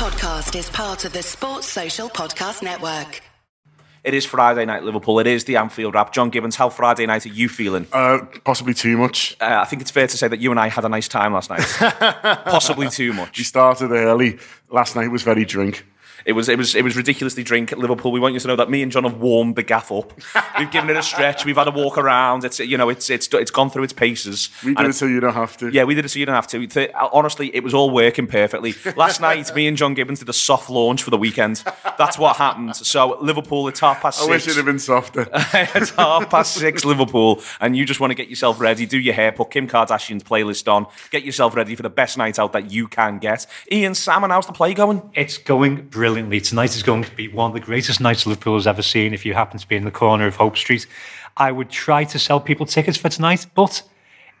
podcast is part of the Sports Social Podcast Network. It is Friday night, Liverpool. It is the Anfield Wrap. John Gibbons, how Friday night are you feeling? Uh, possibly too much. Uh, I think it's fair to say that you and I had a nice time last night. possibly too much. We started early. Last night was very drink. It was it was it was ridiculously drink at Liverpool. We want you to know that me and John have warmed the gaff up. We've given it a stretch. We've had a walk around. It's you know it's it's it's gone through its paces. We did it so you don't have to. Yeah, we did it so you don't have to. Th- Honestly, it was all working perfectly. Last night, me and John Gibbons did a soft launch for the weekend. That's what happened. So Liverpool, it's half past I six. wish it'd have been softer. it's half past six Liverpool, and you just want to get yourself ready, do your hair, put Kim Kardashian's playlist on, get yourself ready for the best night out that you can get. Ian Salmon, how's the play going? It's going brilliantly. Tonight is going to be one of the greatest nights Liverpool has ever seen. If you happen to be in the corner of Hope Street, I would try to sell people tickets for tonight, but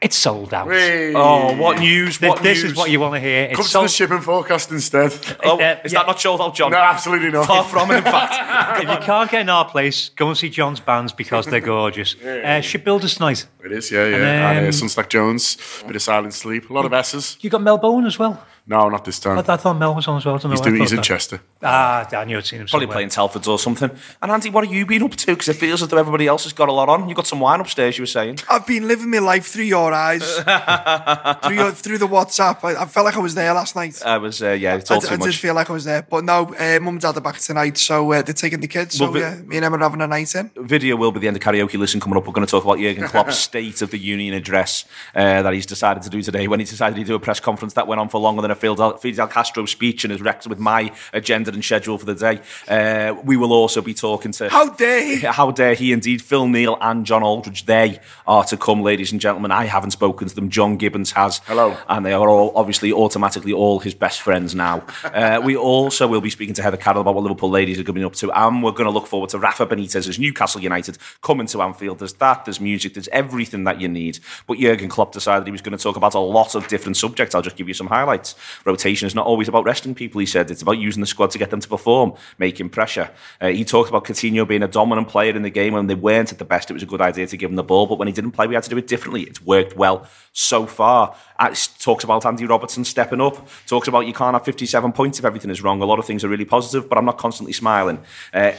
it's sold out. Hey. Oh, what news? Th- What this news? is what you want to hear. It's Come to the shipping forecast instead. Oh, Uh, is yeah. that not sold out, John? No, absolutely not. Far from it, in fact. if you can't get in our place, go and see John's bands because they're gorgeous. Uh, Shipbuilders tonight. It is, yeah, yeah. And, And, um, uh, Sunstack Jones, bit of silent sleep, a lot of S's. You got Mel Bowen as well. No, not this time. I, I thought Mel was on as well. I don't know He's, doing, he's in that. Chester. Ah, I knew I'd seen him Probably somewhere. playing Telfords or something. And Andy, what have you been up to? Because it feels as though everybody else has got a lot on. You got some wine upstairs, you were saying. I've been living my life through your eyes, through your, through the WhatsApp. I, I felt like I was there last night. I was, uh, yeah, it's I, all d- too I did feel like I was there, but no, uh, mum and dad are back tonight, so uh, they're taking the kids. So Well, vi- yeah, me and Emma are having a night in. video will be the end of karaoke listen coming up. We're going to talk about Jurgen Klopp's State of the Union address uh, that he's decided to do today. When he decided to do a press conference that went on for longer than a Fidel, Fidel Castro speech and is wrecked with my agenda and schedule for the day. Uh, we will also be talking to. How dare he? How dare he indeed? Phil Neal and John Aldridge. They are to come, ladies and gentlemen. I haven't spoken to them. John Gibbons has. Hello. And they are all obviously automatically all his best friends now. Uh, we also will be speaking to Heather Carroll about what Liverpool ladies are coming up to. And we're going to look forward to Rafa Benitez as Newcastle United coming to Anfield. There's that, there's music, there's everything that you need. But Jurgen Klopp decided he was going to talk about a lot of different subjects. I'll just give you some highlights. Rotation is not always about resting people, he said. It's about using the squad to get them to perform, making pressure. Uh, he talked about Coutinho being a dominant player in the game. When they weren't at the best, it was a good idea to give him the ball. But when he didn't play, we had to do it differently. It's worked well so far. Talks about Andy Robertson stepping up. Talks about you can't have 57 points if everything is wrong. A lot of things are really positive, but I'm not constantly smiling. Uh,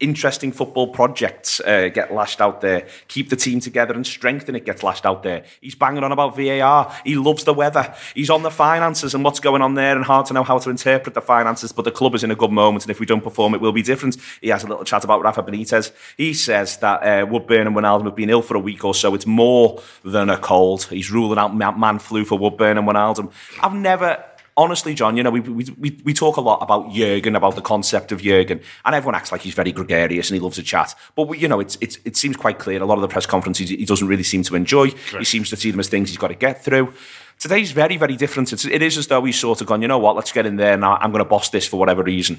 interesting football projects uh, get lashed out there. Keep the team together and strengthen it gets lashed out there. He's banging on about VAR. He loves the weather. He's on the finances and what's going on there and hard to know how to interpret the finances, but the club is in a good moment and if we don't perform, it will be different. He has a little chat about Rafa Benitez. He says that uh, Woodburn and Wijnaldum have been ill for a week or so. It's more than a cold. He's ruling out man flu for Woodburn and Wijnaldum. I've never honestly, John, you know, we, we, we, we talk a lot about Jurgen, about the concept of Jurgen, and everyone acts like he's very gregarious and he loves a chat. But, we, you know, it's, it's, it seems quite clear. A lot of the press conferences he doesn't really seem to enjoy. He seems to see them as things he's got to get through. Today's very, very different. It's, it is as though he's sort of gone, you know what, let's get in there now. I'm going to boss this for whatever reason.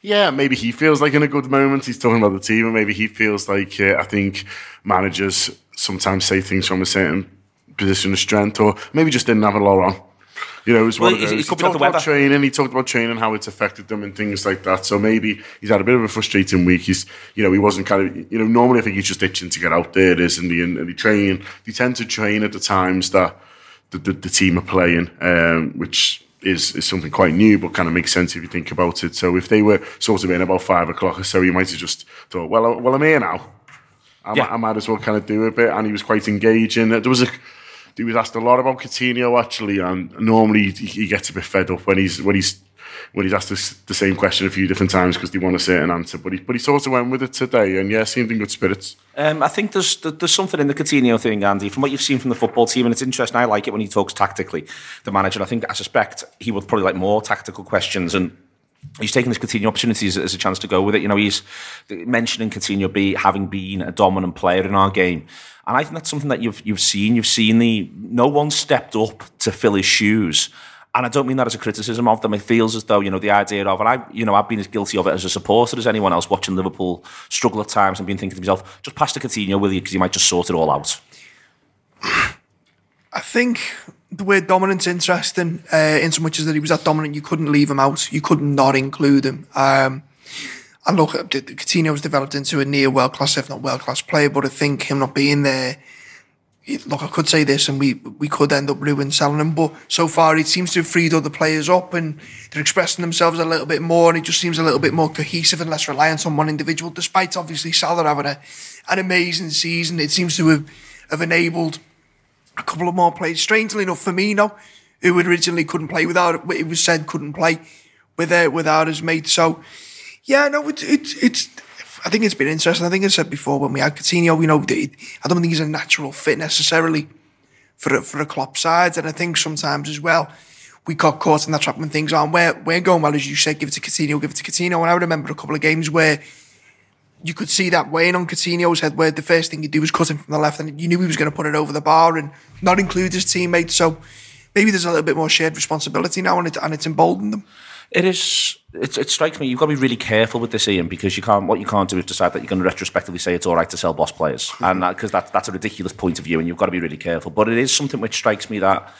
Yeah, maybe he feels like in a good moment. He's talking about the team, and maybe he feels like uh, I think managers sometimes say things from a certain position of strength, or maybe just didn't have a lot on. You know, it was one of those. He coping talked about training. He talked about training, and how it's affected them, and things like that. So maybe he's had a bit of a frustrating week. He's, you know, he wasn't kind of, you know, normally I think he's just itching to get out there, isn't he? And, and they train. They tend to train at the times that the, the, the team are playing, um, which is, is something quite new, but kind of makes sense if you think about it. So if they were sort of in about five o'clock or so, you might have just thought, well, well, I'm here now. I, Yeah. I might as well kind of do a bit. And he was quite engaging. There was a, he was asked a lot about Coutinho actually, and normally he, gets a bit fed up when he's when he's when he's asked the same question a few different times because they want a certain answer. But he but he sort of went with it today, and yeah, seemed in good spirits. Um, I think there's there's something in the Coutinho thing, Andy, from what you've seen from the football team, and it's interesting. I like it when he talks tactically. The manager, I think, I suspect he would probably like more tactical questions and. He's taking this Coutinho opportunity as, as a chance to go with it. You know, he's mentioning Coutinho be having been a dominant player in our game, and I think that's something that you've you've seen. You've seen the no one stepped up to fill his shoes. And I don't mean that as a criticism of them. It feels as though, you know, the idea of, and I, you know, I've been as guilty of it as a supporter as anyone else watching Liverpool struggle at times and been thinking to myself, just pass to Coutinho, will you? Because he might just sort it all out. I think the word dominant's interesting uh, in so much as that he was that dominant, you couldn't leave him out. You could not not include him. Um, and look, was developed into a near world class, if not world class player, but I think him not being there look, I could say this, and we we could end up ruining selling him. But so far, it seems to have freed other players up, and they're expressing themselves a little bit more, and it just seems a little bit more cohesive and less reliant on one individual. Despite obviously Salah having a, an amazing season, it seems to have, have enabled a couple of more players. Strangely enough, Firmino, who originally couldn't play without it was said couldn't play with uh, without his mate. So yeah, no, it's it's it's. I think it's been interesting. I think I said before when we had Coutinho, you know, that I don't think he's a natural fit necessarily for a, for a Klopp side, and I think sometimes as well we got caught in that trap when things aren't where we're going well, as you said, give it to Coutinho, give it to Coutinho. And I remember a couple of games where you could see that weighing on Coutinho's head, where the first thing he'd do was cut him from the left, and you knew he was going to put it over the bar and not include his teammates. So maybe there's a little bit more shared responsibility now, and, it, and it's emboldened them. It is. It, it strikes me you've got to be really careful with this, Ian, because you can't. What you can't do is decide that you're going to retrospectively say it's all right to sell boss players, mm-hmm. and because that, that's a ridiculous point of view, and you've got to be really careful. But it is something which strikes me that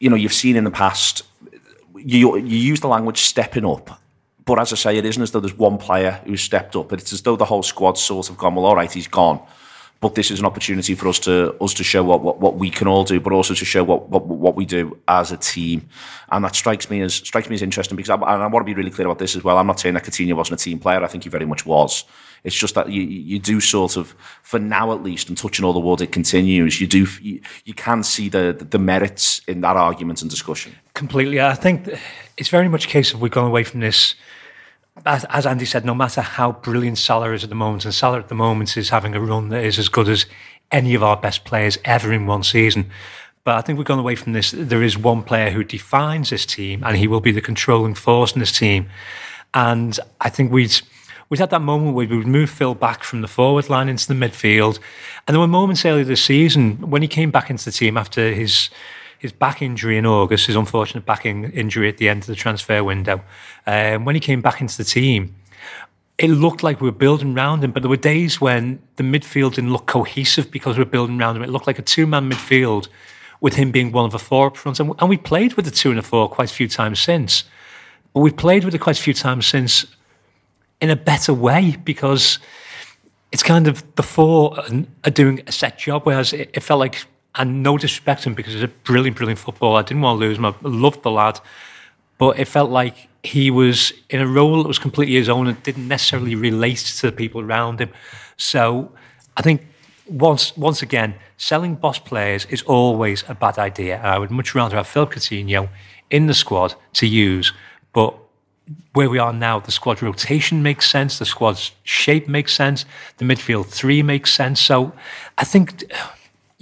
you know you've seen in the past. You you use the language stepping up, but as I say, it isn't as though there's one player who's stepped up. It's as though the whole squad's sort of gone. Well, all right, he's gone but this is an opportunity for us to us to show what, what, what we can all do, but also to show what, what what we do as a team, and that strikes me as strikes me as interesting because I, and I want to be really clear about this as well. I'm not saying that Coutinho wasn't a team player. I think he very much was. It's just that you you do sort of, for now at least, and touching all the world, it continues. You do you, you can see the the merits in that argument and discussion. Completely, I think it's very much a case of we've gone away from this as, as, Andy said, no matter how brilliant Salah is at the moment, and Salah at the moment is having a run that is as good as any of our best players ever in one season. But I think we've gone away from this. There is one player who defines this team, and he will be the controlling force in this team. And I think we'd we'd had that moment where we would move Phil back from the forward line into the midfield. And there were moments earlier this season when he came back into the team after his his back injury in August, his unfortunate back injury at the end of the transfer window. Um, when he came back into the team, it looked like we were building around him, but there were days when the midfield didn't look cohesive because we were building around him. It looked like a two man midfield with him being one of the four up front. And, and we played with the two and the four quite a few times since. But we've played with it quite a few times since in a better way because it's kind of the four are doing a set job, whereas it, it felt like and no disrespect him because he's a brilliant, brilliant footballer. I didn't want to lose him. I loved the lad, but it felt like he was in a role that was completely his own and didn't necessarily relate to the people around him. So I think once once again, selling boss players is always a bad idea. and I would much rather have Phil Coutinho in the squad to use, but where we are now, the squad rotation makes sense, the squad's shape makes sense, the midfield three makes sense. So I think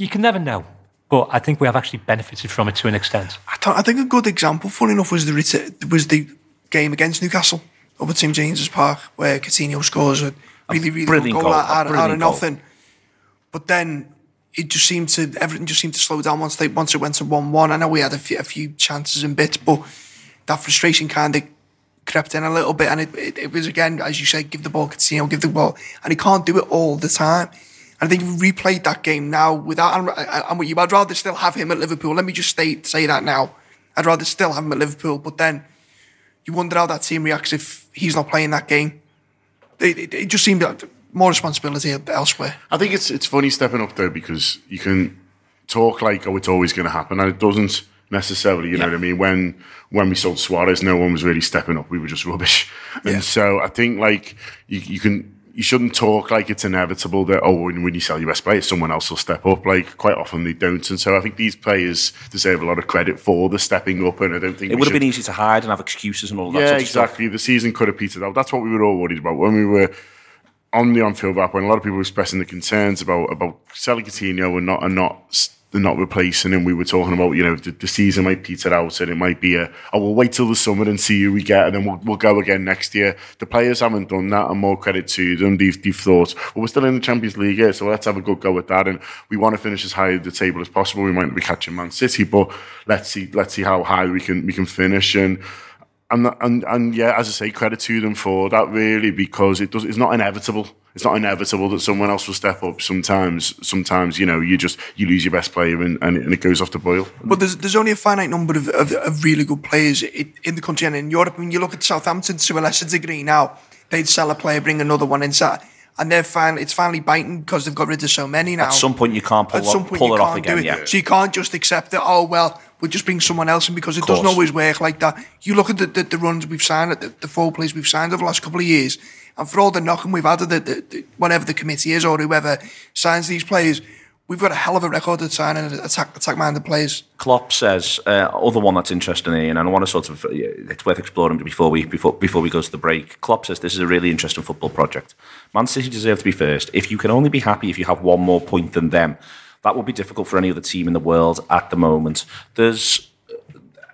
you can never know. But I think we have actually benefited from it to an extent. I, I think a good example, funny enough, was the was the game against Newcastle up at St James's Park, where Coutinho scores a really, really brilliant goal, goal out, out, out of goal. nothing. But then it just seemed to everything just seemed to slow down once they once it went to one one. I know we had a few, a few chances and bits, but that frustration kind of crept in a little bit, and it, it, it was again as you said, give the ball Coutinho, give the ball, and he can't do it all the time. And I think if we replayed that game now without, I'm, I'm with you, I'd rather still have him at Liverpool. Let me just stay, say that now. I'd rather still have him at Liverpool, but then you wonder how that team reacts if he's not playing that game. It, it, it just seemed like more responsibility elsewhere. I think it's it's funny stepping up there because you can talk like oh it's always going to happen and it doesn't necessarily. You know what I mean? When when we sold Suarez, no one was really stepping up. We were just rubbish. And Yeah. so I think like you you can. You shouldn't talk like it's inevitable that oh when, when you sell your best player someone else will step up like quite often they don't and so I think these players deserve a lot of credit for the stepping up and I don't think It would have should- been easy to hide and have excuses and all that yeah, sort of stuff. exactly. The season could have petered out. That's what we were all worried about when we were on the Anfield Wrap. When a lot of people were expressing the concerns about about selling Coutinho and not and not not replacing him, we were talking about you know the, the season might peter out and it might be a oh we'll wait till the summer and see who we get and then we'll, we'll go again next year. The players haven't done that, and more credit to them. They've, they've thought well we're still in the Champions League here, so let's have a good go at that. And we want to finish as high at the table as possible. We might not be catching Man City, but let's see let's see how high we can we can finish and and and and yeah, as I say, credit to them for that really because it does. It's not inevitable. It's not inevitable that someone else will step up. Sometimes, sometimes you know, you just you lose your best player and, and, it, goes off the boil. But there's there's only a finite number of, of, of really good players in, in the country and in Europe. When you look at Southampton to a lesser degree now, they'd sell a player, bring another one inside. And they're finally it's finally biting because they've got rid of so many now. At some point, you can't pull, At some point, pull you it can't off do again. it. Yeah. So you can't just accept that. Oh well, we'll just bring someone else in because it doesn't always work like that. You look at the, the, the runs we've signed, at the, the four players we've signed over the last couple of years, and for all the knocking we've had the, the, the whatever the committee is or whoever signs these players, we've got a hell of a record at signing attack attack minded players. Klopp says uh, other one that's interesting, and I want to sort of it's worth exploring before we before before we go to the break. Klopp says this is a really interesting football project. Man City deserve to be first. If you can only be happy if you have one more point than them, that would be difficult for any other team in the world at the moment. There's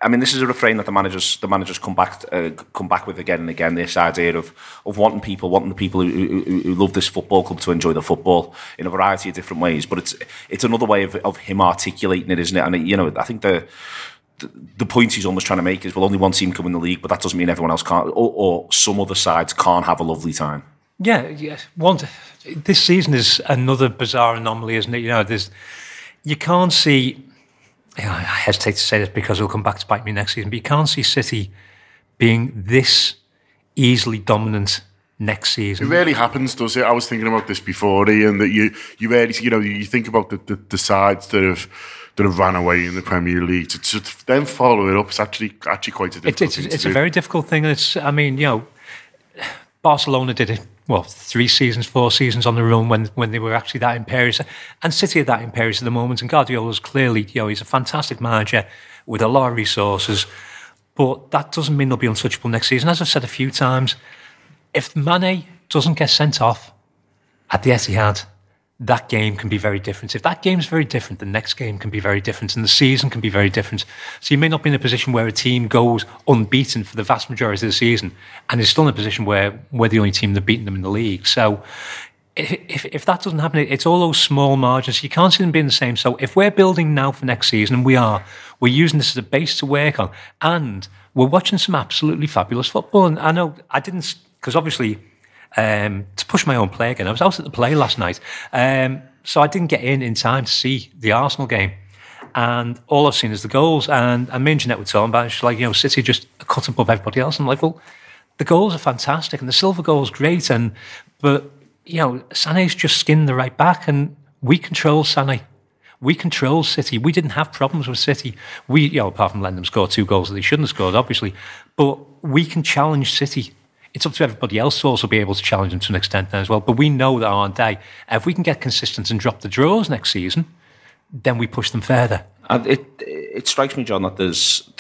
I mean, this is a refrain that the managers the managers come back uh, come back with again and again. This idea of of wanting people, wanting the people who, who, who love this football club to enjoy the football in a variety of different ways. But it's it's another way of, of him articulating it, isn't it? And you know, I think the, the point he's almost trying to make is well, only one team can win the league, but that doesn't mean everyone else can't, or, or some other sides can't have a lovely time. Yeah, yeah. One, this season is another bizarre anomaly, isn't it? You know, there's you can't see. You know, I hesitate to say this because it'll come back to bite me next season, but you can't see City being this easily dominant next season. It rarely happens, does it? I was thinking about this before, Ian. That you, you rarely, you know, you think about the, the, the sides that have that have ran away in the Premier League to, to then follow it up. It's actually actually quite a It's, difficult it's, thing it's to a very difficult thing. It's, I mean, you know, Barcelona did it, well, three seasons, four seasons on the run when, when they were actually that imperious. And City are that imperious at the moment. And Guardiola's clearly, you know, he's a fantastic manager with a lot of resources. But that doesn't mean they'll be untouchable next season. As I've said a few times, if Mane doesn't get sent off at the Etihad, that game can be very different. If that game's very different, the next game can be very different, and the season can be very different. So you may not be in a position where a team goes unbeaten for the vast majority of the season, and is still in a position where we're the only team that beaten them in the league. So if, if that doesn't happen, it's all those small margins. You can't see them being the same. So if we're building now for next season, and we are, we're using this as a base to work on, and we're watching some absolutely fabulous football. And I know I didn't, because obviously, um, to push my own play again, I was out at the play last night, um, so I didn't get in in time to see the Arsenal game. And all I've seen is the goals. And, and me and Jeanette were talking about it. She's like, you know, City just cut above everybody else. I'm like, well, the goals are fantastic and the silver goal's great. And, but, you know, Sané's just skinned the right back and we control Sané. We control City. We didn't have problems with City. We, you know, apart from letting them score two goals that they shouldn't have scored, obviously. But we can challenge City. It's up to everybody else to also be able to challenge them to an extent then as well. But we know that on day, if we can get consistent and drop the draws next season, then we push them further. And it it strikes me, John, that there's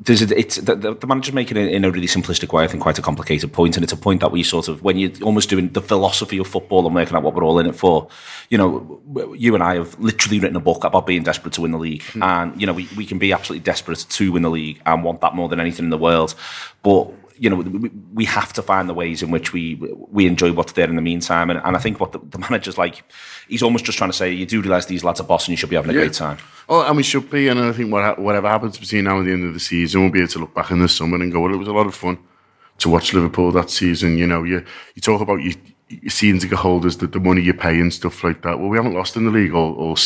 there's a, it's the, the, manager's making it in a really simplistic way. I think quite a complicated point, and it's a point that we sort of when you're almost doing the philosophy of football and working out what we're all in it for. You know, you and I have literally written a book about being desperate to win the league, hmm. and you know we, we can be absolutely desperate to win the league and want that more than anything in the world, but you know, we, we have to find the ways in which we we enjoy what's there in the meantime. And, and I think what the, the manager's like, he's almost just trying to say, you do realise these lads are boss and you should be having a Yeah. great time. Oh, and we should be. And I think what, whatever happens between now and the end of the season, we'll be able to look back in the summer and go, well, it was a lot of fun to watch Liverpool that season. You know, you you talk about you. Season ticket holders, the, the money you pay and stuff like that. Well, we haven't lost in the league all all,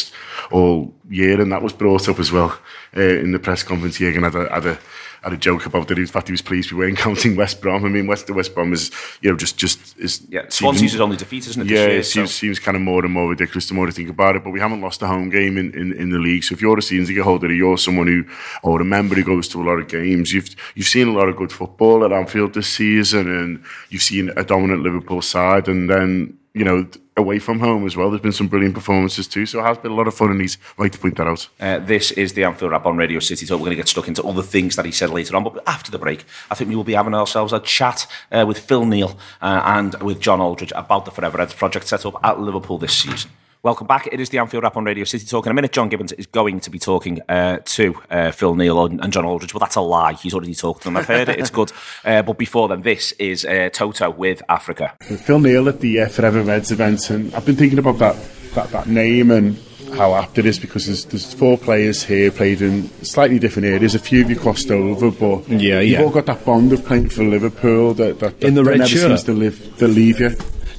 all year, and that was brought up as well uh, in the press conference. Jürgen had a, had a had a joke about it. In fact, he was pleased we weren't counting West Brom. I mean, West the West Brom is you know just just is Yeah, Swansea's his only defeat, isn't it? yeah, year, it seems, so- seems kind of more and more ridiculous the more I think about it. But we haven't lost a home game in, in, in the league. So if you're a season ticket holder, or you're someone who, or a member who goes to a lot of games, you've you've seen a lot of good football at Anfield this season, and you've seen a dominant Liverpool side, and then you know away from home as well. There's been some brilliant performances too. So it has been a lot of fun, and he's right to point that out. Uh, this is the Anfield Wrap on Radio City Talk. We're going to get stuck into all the things that he said later on. But after the break, I think we will be having ourselves a chat uh, with Phil Neal uh, and with John Aldridge about the Forever Reds project set up at Liverpool this season. Welcome back. It is the Anfield Wrap on Radio City Talk. In a minute, John Gibbons is going to be talking uh, to uh, Phil Neal and, and John Aldridge. Well, that's a lie. He's already talked to them. I've heard it. It's good. Uh, but before then, this is uh, Toto with Africa. Phil Neal at the uh, Forever Reds event, and I've been thinking about that that, that name and how apt it is because there's, there's four players here played in slightly different areas. A few of you crossed over, but Yeah, you've yeah. all got that bond of playing for Liverpool that, that, that, In the that red never shirt. seems to live to leave you.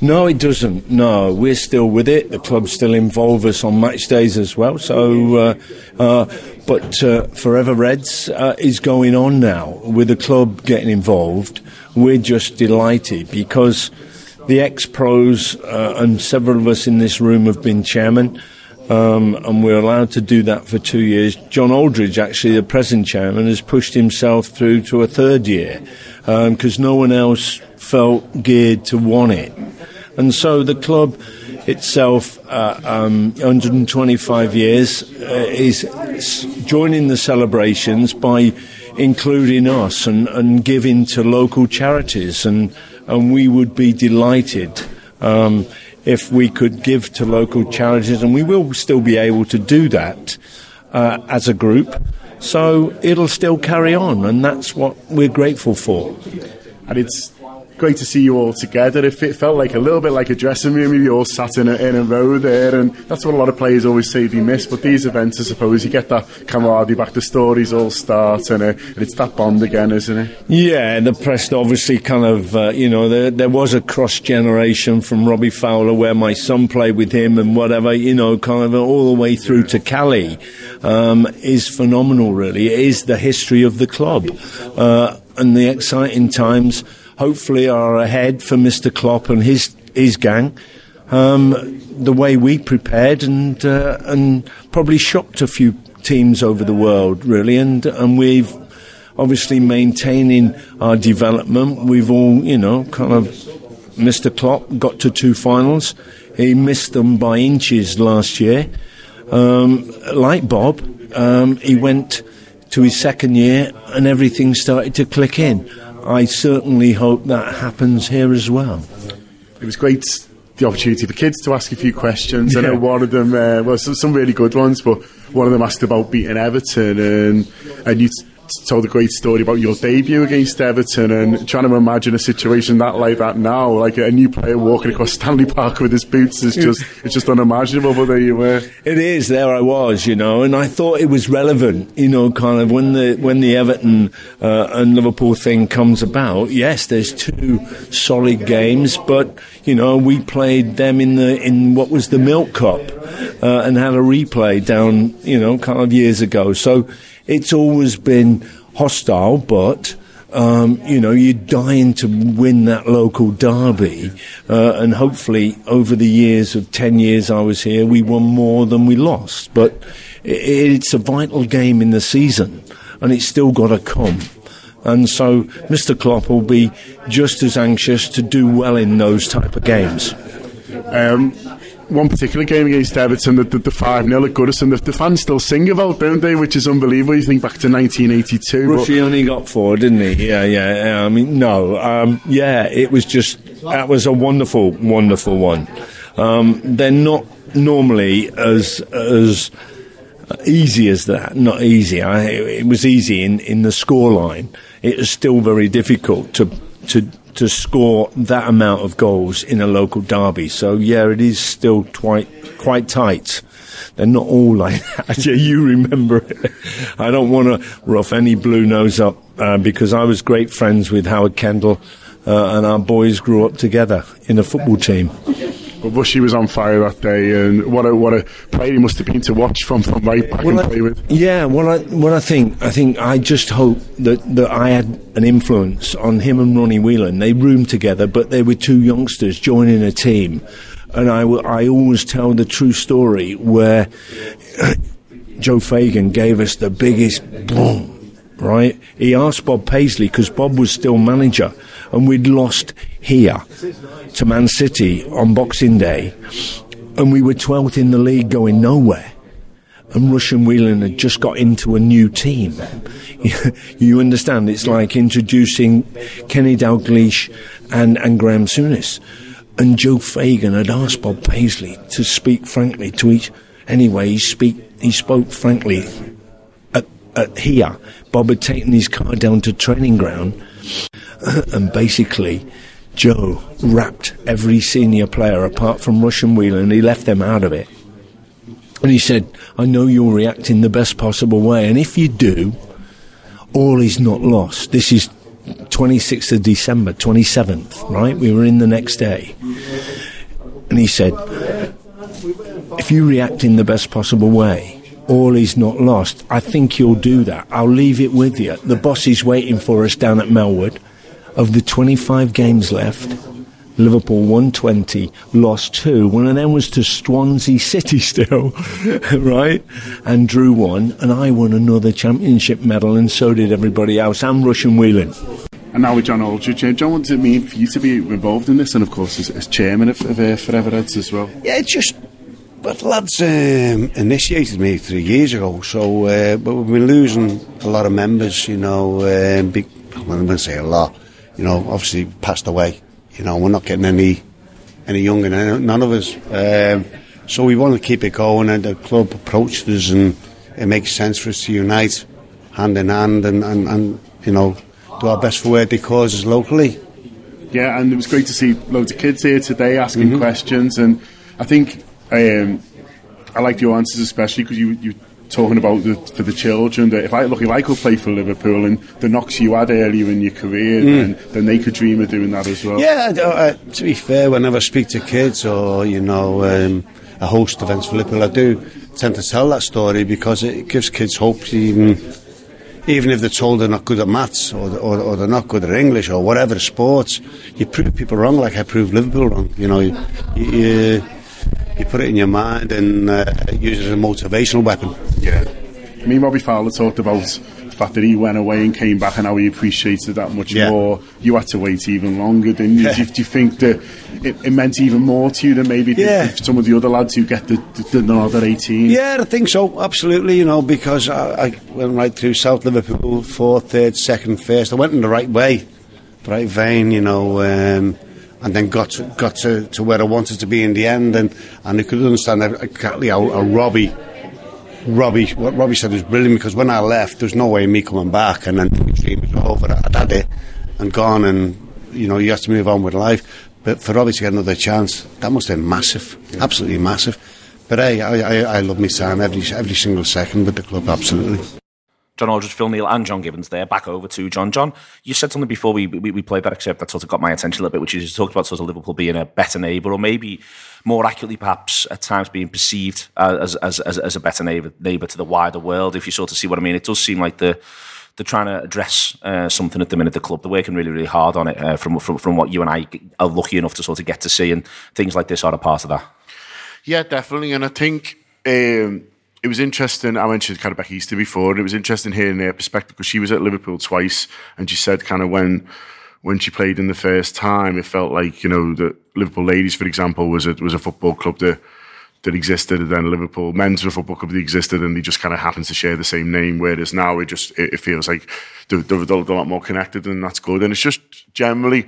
No, it doesn't. No, we're still with it. The club still involve us on match days as well. So, uh, uh, but uh, Forever Reds uh, is going on now with the club getting involved. We're just delighted because the ex pros uh, and several of us in this room have been chairman. Um, and we're allowed to do that for two years. John Aldridge, actually, the present chairman, has pushed himself through to a third year because um, no one else felt geared to want it. And so the club itself, uh, um, 125 years, uh, is joining the celebrations by including us and, and giving to local charities. And, and we would be delighted. Um, if we could give to local charities, and we will still be able to do that uh, as a group. So it'll still carry on, and that's what we're grateful for. And it's great to see you all together. If It felt like a little bit like a dressing room. You all sat in a, in a row there, and that's what a lot of players always say they miss. But these events, I suppose, you get that camaraderie back. The stories all start, and, uh, and it's that bond again, isn't it? Yeah, the press obviously kind of, uh, you know, there, there was a cross generation from Robbie Fowler where my son played with him and whatever, you know, kind of all the way through to Cali um, is phenomenal, really. It is the history of the club uh, and the exciting times hopefully are ahead for Mr. Klopp and his his gang. Um, the way we prepared and uh, and probably shocked a few teams over the world really, and and we've obviously maintaining our development. We've all you know kind of Mr. Klopp got to two finals. He missed them by inches last year. Um, like Bob, um, he went to his second year and everything started to click in. I certainly hope that happens here as well. It was great the opportunity for kids to ask a few questions. Yeah. I know one of them, uh, well, some, some, really good ones, but one of them asked about beating Everton, and and you told a great story about your debut against Everton and trying to imagine a situation that like that now, like a new player walking across Stanley Park with his boots is just it's just unimaginable. But there you were. It is. There I was, you know, and I thought it was relevant, you know, kind of when the when the Everton uh, and Liverpool thing comes about. Yes, there's two solid games, but you know we played them in the in what was the Milk Cup uh, and had a replay down, you know, kind of years ago. So it's always been hostile, but um, you know, you're dying to win that local derby. Uh, and hopefully, over the years of 10 years I was here, we won more than we lost. But it's a vital game in the season, and it's still got to come. And so, Mr. Klopp will be just as anxious to do well in those type of games. Um, one particular game against Everton, the, the, the 5 0 at Goodison, the, the, fans still sing about, don't they? Which is unbelievable. You think back to 1982. Rushy only got four, didn't he? Yeah, yeah. I mean, no. Um, yeah, it was just, that was a wonderful, wonderful one. Um, they're not normally as, as, easy as that. Not easy. I, it was easy in, in the scoreline. It was still very difficult to to to score that amount of goals in a local derby. So yeah, it is still quite quite tight. They're not all like that. yeah, you remember it. I don't want to rough any blue nose up uh, because I was great friends with Howard Kendall, uh, and our boys grew up together in a football team. But Rushy was on fire that day, and what a what a player he must have been to watch from, from right back well, and play with. Yeah, well, I, what I think, I think I just hope that, that I had an influence on him and Ronnie Whelan. They roomed together, but they were two youngsters joining a team, and I, I always tell the true story where Joe Fagan gave us the biggest boom. Right, he asked Bob Paisley because Bob was still manager, and we'd lost here to Man City on Boxing Day, and we were 12th in the league going nowhere. And Russian Whelan had just got into a new team. you understand? It's like introducing Kenny Dalglish and, and Graham Souness. And Joe Fagan had asked Bob Paisley to speak frankly to each. Anyway, he, speak, he spoke frankly at, at here. Bob had taken his car down to training ground and basically Joe rapped every senior player apart from Russian Wheeler and he left them out of it. And he said, I know you'll react in the best possible way, and if you do, all is not lost. This is 26th of December, 27th, right? We were in the next day. And he said, if you react in the best possible way, all is not lost. I think you'll do that. I'll leave it with you. The boss is waiting for us down at Melwood of the 25 games left, Liverpool won 20, lost two. One of them was to Swansea City still, right? And drew one. And I won another championship medal, and so did everybody else. I'm Russian Whelan. And now with John Aldridge, John, what does it mean for you to be involved in this? And of course, as, as chairman of, of uh, Forever Reds as well. Yeah, it's just but lads um, initiated me three years ago, so uh, but we've been losing a lot of members. You know, um, big, I'm going to say a lot. You know, obviously passed away. You know, we're not getting any any younger, none of us. Um, so we want to keep it going, and the club approached us, and it makes sense for us to unite, hand in hand, and, and, and you know, do our best for worthy causes locally. Yeah, and it was great to see loads of kids here today asking mm-hmm. questions, and I think um, I liked your answers especially because you you talking about the, for the children that if I look if I could play for Liverpool and the knocks you had earlier in your career, mm. then, then they could dream of doing that as well. Yeah, uh, to be fair, whenever I speak to kids or you know um, a host events for Liverpool, I do tend to tell that story because it gives kids hope even. Even if they're told they're not good at maths or, or, or they're not good at English or whatever sports, you prove people wrong like I proved Liverpool wrong. You know, you, you, you put it in your mind and uh, use it as a motivational weapon. Yeah. I mean, Robbie Fowler talked about the fact that he went away and came back and how he appreciated that much yeah. more. You had to wait even longer, didn't you? Yeah. Do, you think that it, it, meant even more to you than maybe yeah. the, some of the other lads who get the, the, the nod 18? Yeah, I think so, absolutely, you know, because I, I went right through South Liverpool, fourth, third, second, first. I went in the right way, right vein, you know. Um, and then got to, got to, to where I wanted to be in the end. And, and I could understand exactly how, how Robbie, Robbie, what Robbie said was brilliant because when I left, there's no way of me coming back, and then the dream was over. I'd had it and gone, and you know you have to move on with life. But for Robbie to get another chance, that must have been massive, yeah. absolutely massive. But hey, I, I, I love my time every every single second with the club, absolutely. John Aldridge, Phil Neal, and John Gibbons there. Back over to John. John, you said something before we, we, we played that excerpt that sort of got my attention a little bit, which is you talked about sort of Liverpool being a better neighbour, or maybe more accurately, perhaps at times being perceived as as, as, as a better neighbour neighbour to the wider world. If you sort of see what I mean, it does seem like the they're trying to address uh, something at the minute. The club they're working really, really hard on it. Uh, from, from from what you and I are lucky enough to sort of get to see, and things like this are a part of that. Yeah, definitely, and I think. Um, it was interesting. I mentioned kind of Becky Easter before, and it was interesting hearing their perspective because she was at Liverpool twice, and she said kind of when when she played in the first time, it felt like you know the Liverpool ladies, for example, was a was a football club that that existed, and then Liverpool men's a football club that existed, and they just kind of happened to share the same name. Whereas now it just it, it feels like they're, they're, they're a lot more connected, and that's good. And it's just generally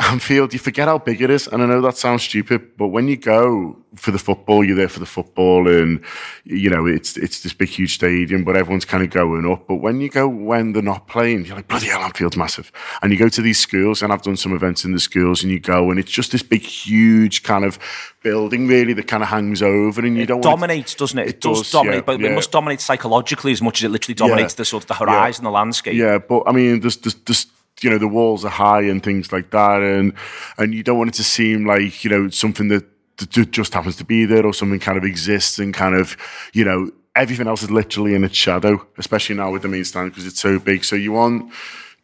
Um, Anfield, you forget how big it is. And I know that sounds stupid, but when you go for the football, you're there for the football, and you know it's it's this big, huge stadium, but everyone's kind of going up. But when you go when they're not playing, you're like bloody hell, Anfield's massive. And you go to these schools, and I've done some events in the schools, and you go, and it's just this big, huge kind of building, really, that kind of hangs over, and you it don't dominates, doesn't it? It, it does, does, dominate, yeah, but yeah. it must dominate psychologically as much as it literally dominates yeah. the sort of the horizon, the landscape. Yeah, but I mean, there's there's, there's you know the walls are high and things like that, and and you don't want it to seem like you know something that, that just happens to be there or something kind of exists and kind of you know everything else is literally in its shadow, especially now with the main stand because it's so big. So you want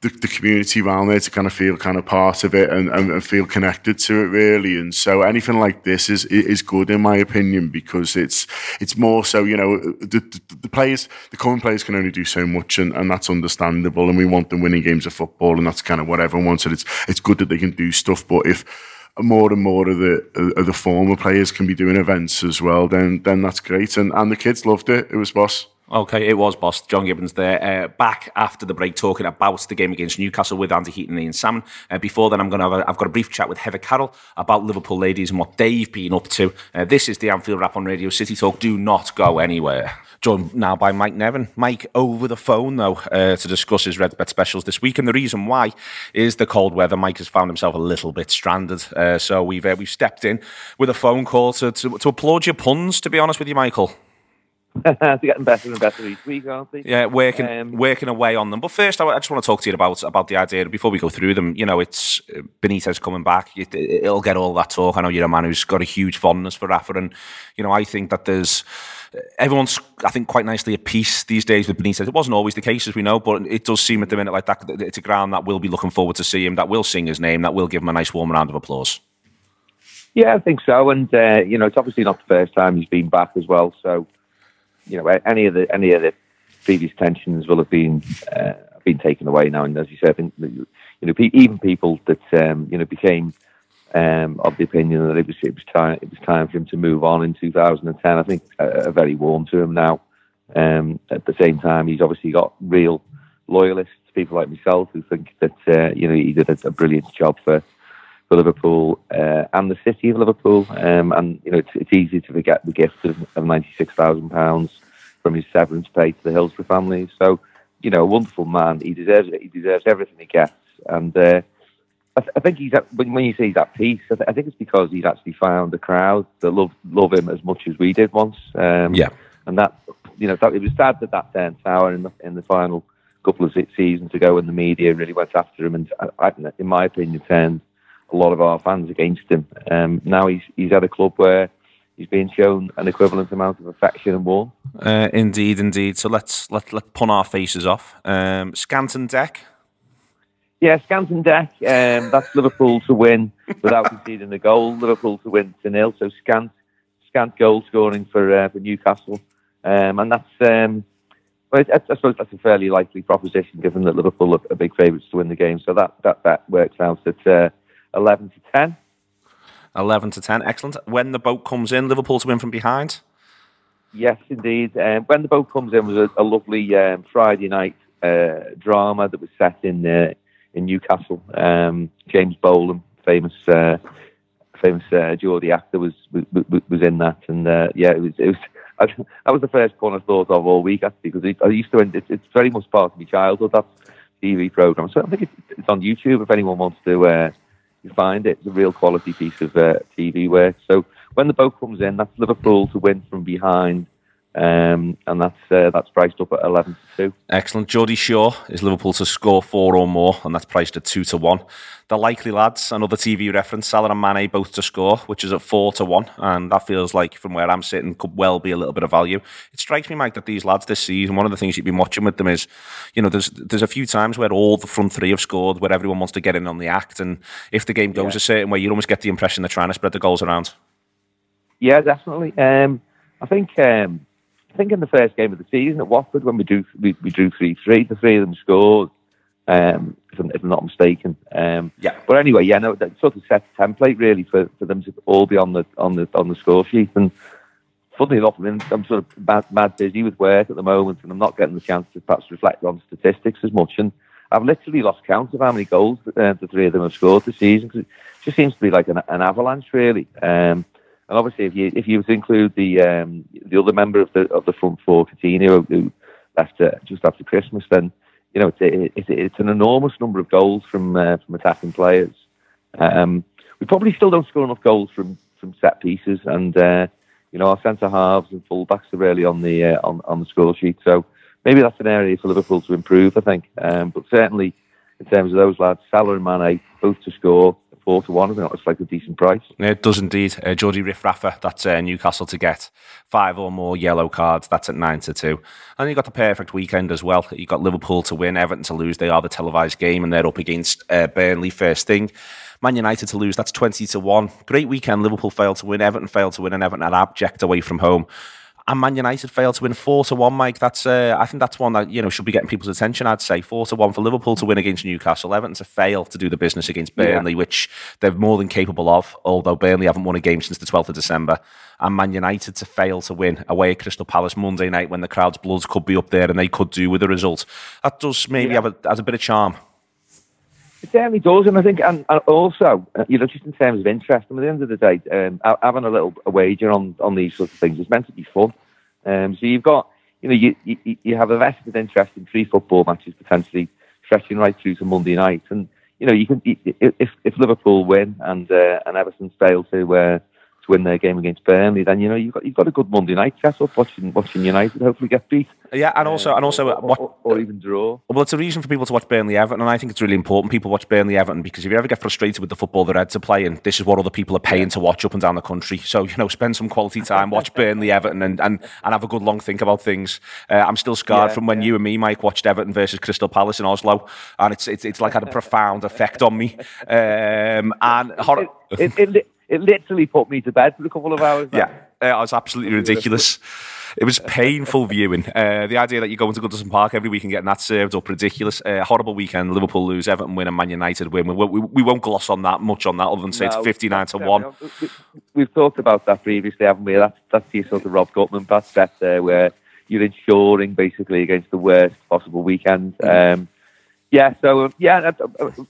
the, the community around there to kind of feel kind of part of it and, and, and, feel connected to it really. And so anything like this is is good in my opinion because it's it's more so you know the, the, the players the current players can only do so much and, and that's understandable and we want them winning games of football and that's kind of what everyone wants and it's it's good that they can do stuff. But if more and more of the of the former players can be doing events as well then then that's great. And and the kids loved it. It was boss Okay, it was boss John Gibbons there. Uh, back after the break, talking about the game against Newcastle with Andy Heaton and Ian Salmon. Uh, before then, I'm going to have a, I've got a brief chat with Heather Carroll about Liverpool ladies and what they've been up to. Uh, this is the Anfield Wrap on Radio City Talk. Do not go anywhere. Joined now by Mike Nevin. Mike over the phone though uh, to discuss his Red Bet specials this week, and the reason why is the cold weather. Mike has found himself a little bit stranded, uh, so we've uh, we've stepped in with a phone call to, to to applaud your puns. To be honest with you, Michael. They're getting better and better each week, aren't they? Yeah, working um, working away on them. But first, I, I, just want to talk to you about about the idea before we go through them. You know, it's uh, Benitez coming back. It, will get all that talk. I know you're a man who's got a huge fondness for Rafa, and you know, I think that there's everyone's, I think, quite nicely at peace these days with Benitez. It wasn't always the case, as we know, but it does seem at the minute like that. It's a ground that will be looking forward to see him, that will sing his name, that will give him a nice warm round of applause. Yeah, I think so. And uh, you know, it's obviously not the first time he's been back as well. So, you know, any of the any of the previous tensions will have been uh, been taken away now. And as you said, I think you know, even people that um, you know became um, of the opinion that it was it was time it was time for him to move on in 2010. I think are, are very warm to him now. Um, at the same time, he's obviously got real loyalists, people like myself, who think that uh, you know he did a, a brilliant job for for Liverpool uh, and the city of Liverpool. Um, and you know, it's, it's easy to forget the gift of, of ninety-six thousand pounds from his severance pay to the Hillsborough family. So, you know, a wonderful man. He deserves it. He deserves everything he gets. And uh, I, th- I, think he's at, when you say he's at peace, I, th- I, think it's because he's actually found a crowd that love love him as much as we did once. Um, yeah. And that, you know, that, it was sad that that turned sour in the in the final couple of seasons ago when the media really went after him and, I, in my opinion, turned a lot of our fans against him. Um, now he's he's at a club where he's being shown an equivalent amount of affection and warmth. Uh, indeed, indeed. So let's let let pun our faces off. Um, Scantron Deck. Yeah, Scantron Deck. Um, that's Liverpool to win without conceding a goal. Liverpool to win to nil. So scant scant goal scoring for uh, for Newcastle, um, and that's. Um, well, I, I suppose that's a fairly likely proposition, given that Liverpool are, are big favourites to win the game. So that that that works out at uh, 11 to 10. 11 to 10, excellent. When the boat comes in, Liverpool to win from behind? Yes, indeed. Um, when the boat comes in was a, a lovely um, Friday night uh, drama that was set in uh, in Newcastle. Um, James Bolam, famous uh, famous uh, Geordie actor, was, was was in that, and uh, yeah, it was it was. I, that was the first one I thought of all week actually because I used to. It's, it's very much part of my childhood that TV program. So I think it's, it's on YouTube if anyone wants to uh, you find it. It's a real quality piece of uh, TV work. So when the boat comes in, that's Liverpool to win from behind. Um, and that's uh, that's priced up at eleven to two. Excellent. Geordie Shore is Liverpool to score four or more, and that's priced at two to one. The likely lads, another TV reference, Salah and Mane both to score, which is at four to one, and that feels like from where I'm sitting could well be a little bit of value. It strikes me, Mike, that these lads this season, one of the things you've been watching with them is, you know, there's there's a few times where all the front three have scored, where everyone wants to get in on the act, and if the game goes yeah. a certain way, you almost get the impression they're trying to spread the goals around. Yeah, definitely. Um, I think. Um, I think in the first game of the season at Watford when we drew we, we drew three three, the three of them scored. Um, if, I'm, if I'm not mistaken. Um, yeah. But anyway, yeah, no, that sort of set a template really for, for them to all be on the on the on the score sheet. And funnily enough, I mean, I'm sort of mad, mad busy with work at the moment, and I'm not getting the chance to perhaps reflect on statistics as much. And I've literally lost count of how many goals uh, the three of them have scored this season because it just seems to be like an, an avalanche, really. Um, and obviously, if you if you include the um, the other member of the of the front four, Coutinho, who left uh, just after Christmas, then you know it's it, it, it's an enormous number of goals from uh, from attacking players. Um, we probably still don't score enough goals from from set pieces, and uh, you know our centre halves and fullbacks are really on the uh, on on the score sheet. So maybe that's an area for Liverpool to improve. I think, um, but certainly in terms of those lads, Salah and Mane both to score four to one. I think it's like a decent price. It does indeed. Uh, Geordie Riffraffer, that's uh, Newcastle to get five or more yellow cards. That's at nine to two. And you got the perfect weekend as well. You got Liverpool to win, Everton to lose. They are the televised game, and they're up against uh, Burnley first thing. Man United to lose, that's 20 to 1. Great weekend. Liverpool failed to win, Everton failed to win, and Everton had abject away from home and Man United failed to win four to one. Mike, that's uh, I think that's one that you know should be getting people's attention. I'd say four to one for Liverpool to win against Newcastle, Everton to fail to do the business against Burnley, yeah. which they're more than capable of. Although Burnley haven't won a game since the twelfth of December, and Man United to fail to win away at Crystal Palace Monday night when the crowd's blood could be up there and they could do with the result. That does maybe yeah. have a, has a bit of charm. It certainly does, and I think, and, and also, uh, you know, just in terms of interest, mean, at the end of the day, um, having a little a wager on on these sorts of things is meant to be fun. Um, so you've got, you know, you, you, you have a vested interest in three football matches potentially stretching right through to Monday night, and you know, you can if if Liverpool win and uh, and Everton fail to uh, win their game against Burnley, then you know you've got you've got a good Monday night set up watching watching United hopefully get beat. Yeah, and also and also or, what or, or even draw. Well, it's a reason for people to watch Burnley Everton, and I think it's really important people watch Burnley Everton because if you ever get frustrated with the football the Reds are playing, this is what other people are paying to watch up and down the country. So, you know, spend some quality time, watch Burnley Everton, and, and, and have a good long think about things. Uh, I'm still scarred Yeah, from when yeah. you and me, Mike, watched Everton versus Crystal Palace in Oslo, and it's it's, it's like had a profound effect on me. Um, and hor- It, it, it, it literally put me to bed for a couple of hours. yeah, uh, it was absolutely ridiculous. It was painful viewing. Uh, the idea that you're going to Goodison Park every week and getting that served up, ridiculous. Uh, horrible weekend. Liverpool lose, Everton win, and Man United win. We, we, we won't gloss on that much on that, other than say No, it's 59 to 1. we- We've talked about that previously, haven't we? That's that's your sort of Rob Gutman bet there, where you're insuring basically against the worst possible weekend. Um, yeah, so yeah,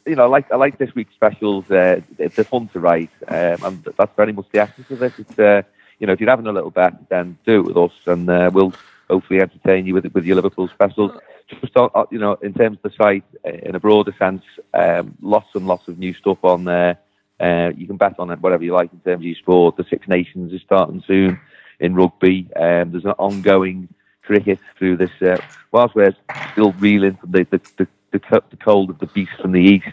you know, I like I like this week's specials. Uh, they're fun to write, um, and that's very much the essence of it. It's uh, you know, if you're having a little bet, then do it with us, and uh, we'll hopefully entertain you with with your Liverpool specials. Just uh, you know, in terms of the site, uh, in a broader sense, um, lots and lots of new stuff on there. Uh, you can bet on it, whatever you like in terms of your sport. The Six Nations is starting soon in rugby. Um, there's an ongoing cricket through this. Uh, whilst we're still reeling from the the, the, the, the cold of the beast from the east,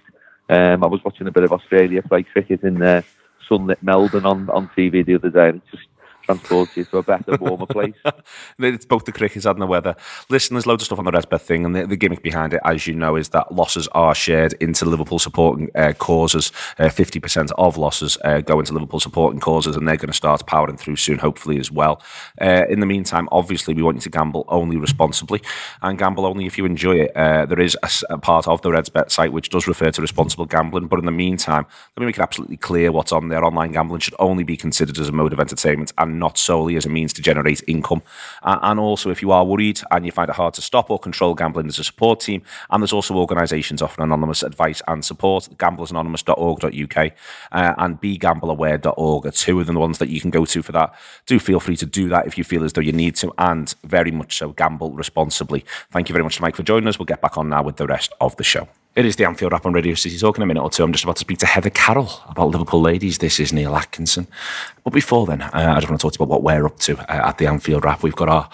um, I was watching a bit of Australia play cricket in uh, sunlit Melbourne on, on TV the other day, and it just transports you to a better, warmer place. It's both the cricket and the weather. Listen, there's loads of stuff on the Redsbet thing, and the, the gimmick behind it, as you know, is that losses are shared into Liverpool supporting uh, causes. Uh, 50% of losses uh, go into Liverpool supporting causes, and they're going to start powering through soon, hopefully, as well. Uh, in the meantime, obviously, we want you to gamble only responsibly and gamble only if you enjoy it. Uh, There is a part of the Redsbet site which does refer to responsible gambling, but in the meantime, let me make it absolutely clear what's on there. Online gambling should only be considered as a mode of entertainment and not solely as a means to generate income. Uh, and also, if you are worried and you find it hard to stop or control gambling, there's a support team, and there's also organisations offering anonymous advice and support. Gamblersanonymous.org.uk uh, and begambleaware.org are two of the ones that you can go to for that. Do feel free to do that if you feel as though you need to, and very much so gamble responsibly. Thank you very much to Mike for joining us. We'll get back on now with the rest of the show. It is the Anfield Wrap on Radio City Talk in a minute or two. I'm just about to speak to Heather Carroll about Liverpool ladies. This is Neil Atkinson. But before then, uh, I just want to talk to you about what we're up to uh, at the Anfield Wrap. We've got our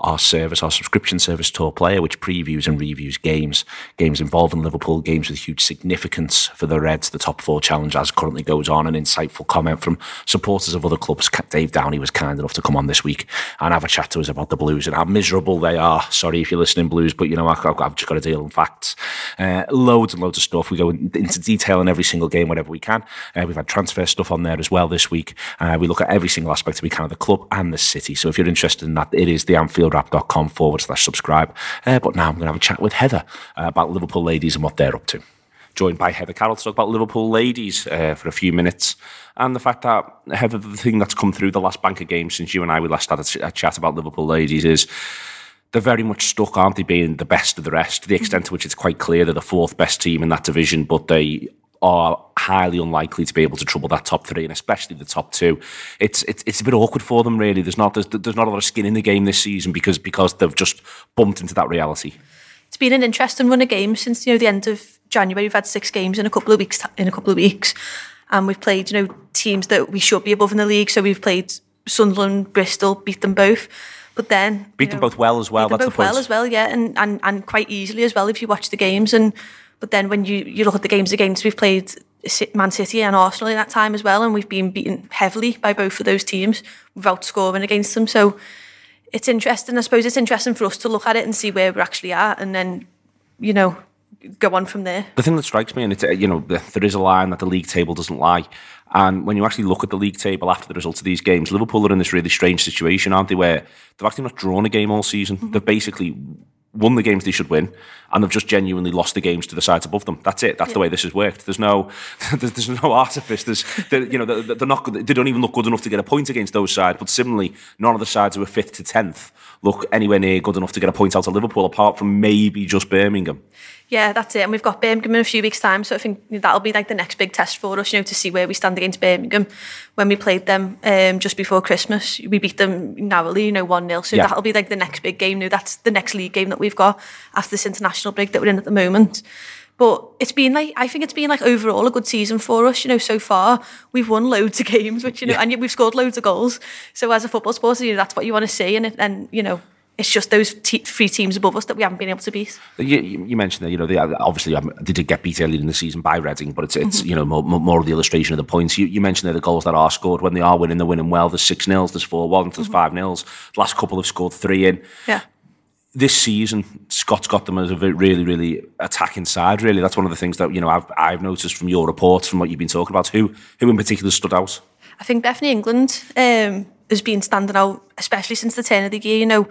our service, our subscription service, TAW Player, which previews and reviews games, games involving Liverpool, games with huge significance for the Reds. The top four challenge as currently goes on. An insightful comment from supporters of other clubs. Dave Downey was kind enough to come on this week and have a chat to us about the Blues and how miserable they are. Sorry if you're listening, Blues, but you know, I- I've just got to deal in facts. Uh, loads and loads of stuff. We go into detail in every single game whenever we can. Uh, we've had transfer stuff on there as well this week. Uh, we look at every single aspect of the club and the city. So if you're interested in that, it is the AnfieldWrap.com forward slash subscribe. Uh, but now I'm going to have a chat with Heather uh, about Liverpool ladies and what they're up to. Joined by Heather Carroll to talk about Liverpool ladies uh, for a few minutes. And the fact that, Heather, the thing that's come through the last bank of games since you and I we last had a, a chat about Liverpool ladies is they're very much stuck, aren't they, being the best of the rest, to the extent to which it's quite clear they're the fourth best team in that division, but they are highly unlikely to be able to trouble that top three and especially the top two. It's it's, it's a bit awkward for them really. There's not there's, there's not a lot of skin in the game this season because because they've just bumped into that reality. it's been an interesting run of games since you know the end of January. We've had six games in a couple of weeks. In a couple of weeks, and we've played you know teams that we should be above in the league. So we've played Sunderland, Bristol, beat them both. But then Beat them know, both well as well. beat them That's the both point. well as well, yeah, and, and and quite easily as well if you watch the games. And but then when you you look at the games against, we've played Man City and Arsenal in that time as well, and we've been beaten heavily by both of those teams without scoring against them. So it's interesting. I suppose it's interesting for us to look at it and see where we're actually at, and then you know go on from there. the thing that strikes me, and it's, you know, there is a line that the league table doesn't lie. And when you actually look at the league table after the results of these games, Liverpool are in this really strange situation, aren't they? Where they've actually not drawn a game all season. Mm-hmm. They've basically won the games they should win, and they've just genuinely lost the games to the sides above them. That's it. That's the way this has worked. There's no, there's, there's no artifice. There's, you know, they're, they're not. They don't even look good enough to get a point against those sides. But similarly, none of the sides who are fifth to tenth look anywhere near good enough to get a point out of Liverpool, apart from maybe just Birmingham. Yeah, that's it. And we've got Birmingham in a few weeks' time, so I think that'll be like the next big test for us, you know, to see where we stand against Birmingham. When we played them um, just before Christmas, we beat them narrowly, you know, one 0 So Yeah. that'll be like the next big game. Now that's the next league game that we've got after this international break that we're in at the moment. But it's been like I think it's been like overall a good season for us. You know, so far we've won loads of games, which you know, and we've scored loads of goals. So as a football supporter, you know, that's what you want to see, and it, and you know, it's just those te- three teams above us that we haven't been able to beat. You, you mentioned that you know they obviously um, they did get beat early in the season by Reading, but it's it's you know more, more of the illustration of the points. You, you mentioned that the goals that are scored when they are winning, they're winning well. There's six nils, there's four ones, there's five nils. The last couple have scored three in. Yeah. This season, Scott's got them as a really, really attacking side. Really, that's one of the things that you know I've I've noticed from your reports, from what you've been talking about. Who who in particular stood out? I think definitely England um, has been standing out, especially since the turn of the year. You know,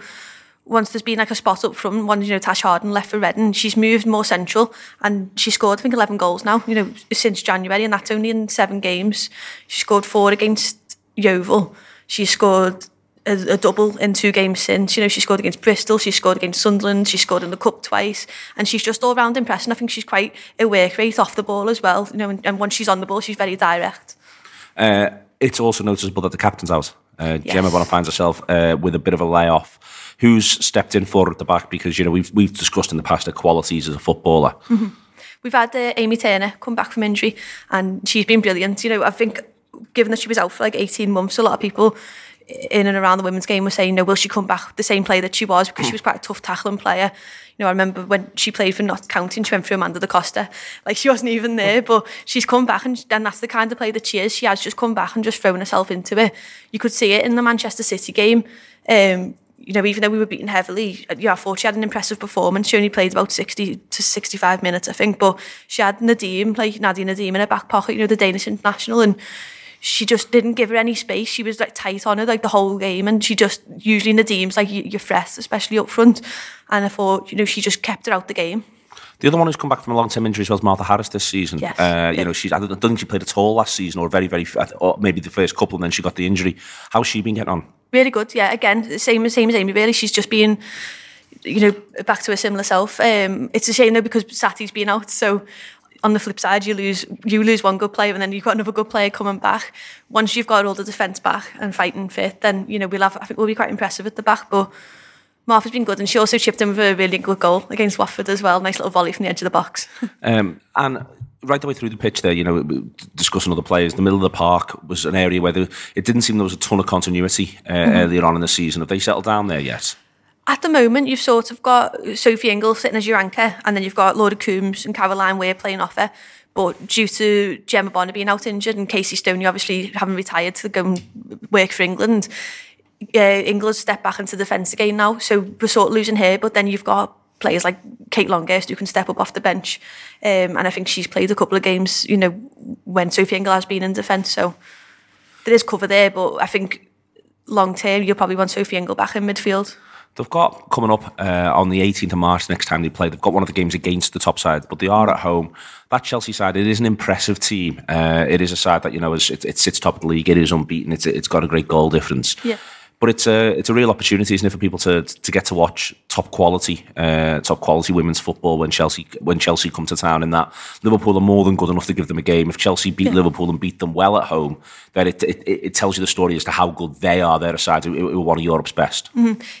once there's been like a spot up front, one, you know, Tash Harding left for Reading, she's moved more central and she scored, I think, 11 goals now, you know, since January, and that's only in seven games. She scored four against Yeovil. She scored a, a double in two games since. You know, she scored against Bristol, she scored against Sunderland, she scored in the Cup twice, and she's just all round impressive. I think she's quite a work rate off the ball as well, you know, and, and once she's on the ball, she's very direct. Uh, it's also noticeable that the captain's out. Uh, Yes. Gemma Bonner finds herself uh, with a bit of a layoff. Who's stepped in for her at the back? Because you know we've we've discussed in the past her qualities as a footballer. We've had uh, Amy Turner come back from injury, and she's been brilliant. You know, I think given that she was out for like 18 months, a lot of people in and around the women's game were saying, no, will she come back the same player that she was? Because she was quite a tough tackling player. You know, I remember when she played for Notts County and she went through Amanda da Costa. Like, she wasn't even there, but she's come back and, and that's the kind of player that she is. She has just come back and just thrown herself into it. You could see it in the Manchester City game. Um, you know, even though we were beaten heavily, yeah, I thought she had an impressive performance. She only played about 60 to 65 minutes, I think, but she had Nadim, like Nadia Nadim in her back pocket, you know, the Danish international, and she just didn't give her any space. She was like tight on her like the whole game, and she just usually Nadim's like you're fresh, especially up front. And I thought, you know, she just kept her out the game. The other one who's come back from a long-term injury was Martha Harris this season. Yes. Uh, you know, she's I don't think she played at all last season, or very, very, or maybe the first couple, and then she got the injury. How's she been getting on? Really good, yeah. Again, same as same as Amy. Really, she's just been, you know, back to a similar self. Um, it's a shame though because Sati's been out, so. On the flip side, you lose you lose one good player, and then you've got another good player coming back. Once you've got all the defence back and fighting fit, then you know we'll have. I think we'll be quite impressive at the back. But Martha's been good, and she also chipped in with a really good goal against Watford as well. Nice little volley from the edge of the box. Um, and right the way through the pitch there, you know, discussing other players, the middle of the park was an area where there, it didn't seem there was a ton of continuity uh, earlier on in the season. Have they settled down there yet? At the moment, you've sort of got Sophie Ingle sitting as your anchor, and then you've got Laura Coombs and Caroline Weir playing off her. But due to Gemma Bonner being out injured and Casey Stoney obviously having retired to go and work for England, uh, England's stepped back into defence again now. So we're sort of losing her, but then you've got players like Kate Longhurst who can step up off the bench. Um, and I think she's played a couple of games, you know, when Sophie Ingle has been in defence. So there is cover there, but I think long term you'll probably want Sophie Ingle back in midfield. They've got coming up uh, on the 18th of March next time they play. They've got one of the games against the top side, but they are at home. That Chelsea side, it is an impressive team. Uh, it is a side that you know is, it, it sits top of the league. It is unbeaten. It's it's got a great goal difference. Yeah. But it's a it's a real opportunity, isn't it, for people to to get to watch top quality uh, top quality women's football when Chelsea when Chelsea come to town. In that Liverpool are more than good enough to give them a game. If Chelsea beat Liverpool and beat them well at home, then it, it it tells you the story as to how good they are. They're a side who, who are one of Europe's best.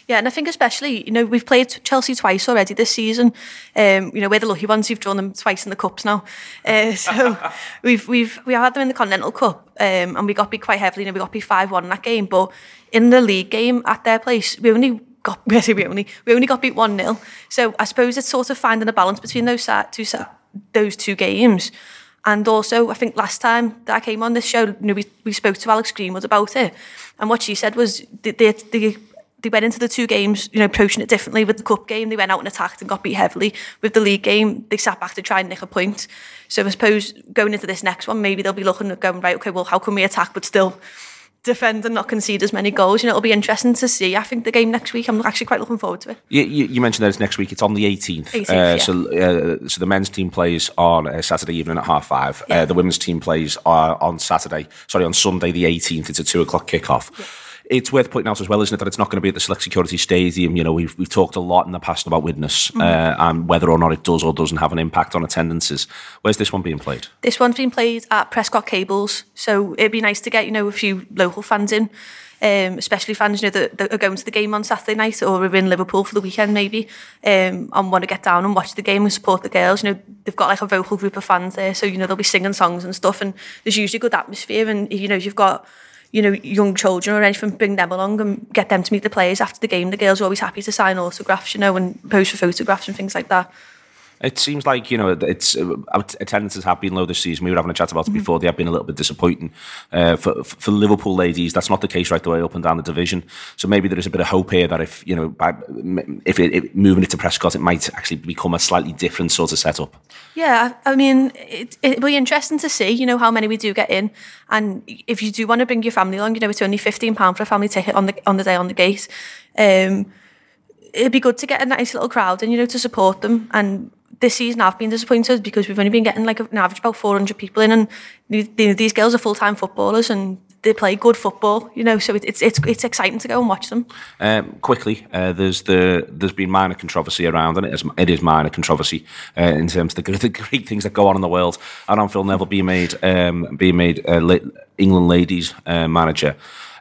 Yeah, and I think especially, you know, we've played Chelsea twice already this season. Um, you know, we're the lucky ones who've drawn them twice in the cups now. Uh, so we've we've we had them in the Continental Cup, um, and we got beat quite heavily. You know, we got beat five one in that game. But in the league game at their place, we only got we only we only got beat one 0 So I suppose it's sort of finding a balance between those two those two games. And also, I think last time that I came on this show, you know, we, we spoke to Alex Greenwood about it, and what she said was they, they they went into the two games, you know, approaching it differently. With the cup game, they went out and attacked and got beat heavily. With the league game, they sat back to try and nick a point. So I suppose going into this next one, maybe they'll be looking at going right. Okay, well, how can we attack but still defend and not concede as many goals? You know, it'll be interesting to see. I think the game next week, I'm actually quite looking forward to it. You, you, you mentioned that it's next week. It's on the 18th. 18th, uh, yeah. So, uh, so the men's team plays on uh, Saturday evening at half five. Uh, the women's team plays uh, on Saturday. Sorry, on Sunday the 18th. It's a two o'clock kickoff. It's worth pointing out as well, isn't it, that it's not going to be at the Select Security Stadium. You know, we've we've talked a lot in the past about Widnes Mm-hmm. uh, and whether or not it does or doesn't have an impact on attendances. Where's this one being played? This one's been played at Prescot Cables, so it'd be nice to get you know a few local fans in, um, especially fans you know that, that are going to the game on Saturday night or are in Liverpool for the weekend maybe, um, and want to get down and watch the game and support the girls. You know they've got like a vocal group of fans there, so you know they'll be singing songs and stuff, and there's usually good atmosphere. And you know you've got you know young children or anything, bring them along and get them to meet the players after the game. The girls are always happy to sign autographs, you know, and pose for photographs and things like that. It seems like you know it's uh, attendances have been low this season. We were having a chat about it before. They have been a little bit disappointing uh, for for Liverpool ladies. That's not the case right the way up and down the division. So maybe there is a bit of hope here that if you know by, if it, it, moving it to Prescot, it might actually become a slightly different sort of setup. Yeah, I mean, it, it'll be interesting to see, you know, how many we do get in. And if you do want to bring your family along, you know, it's only £15 for a family ticket on the on the day on the gate. Um, it'd be good to get a nice little crowd and, you know, to support them. And this season I've been disappointed because we've only been getting like an average about 400 people in and these girls are full-time footballers and they play good football, you know, so it's it's it's exciting to go and watch them. Um, quickly, uh, there's the there's been minor controversy around, and it is, it is minor controversy uh, in terms of the, the great things that go on in the world. And on Phil Neville being made um, being made uh, England ladies uh, manager.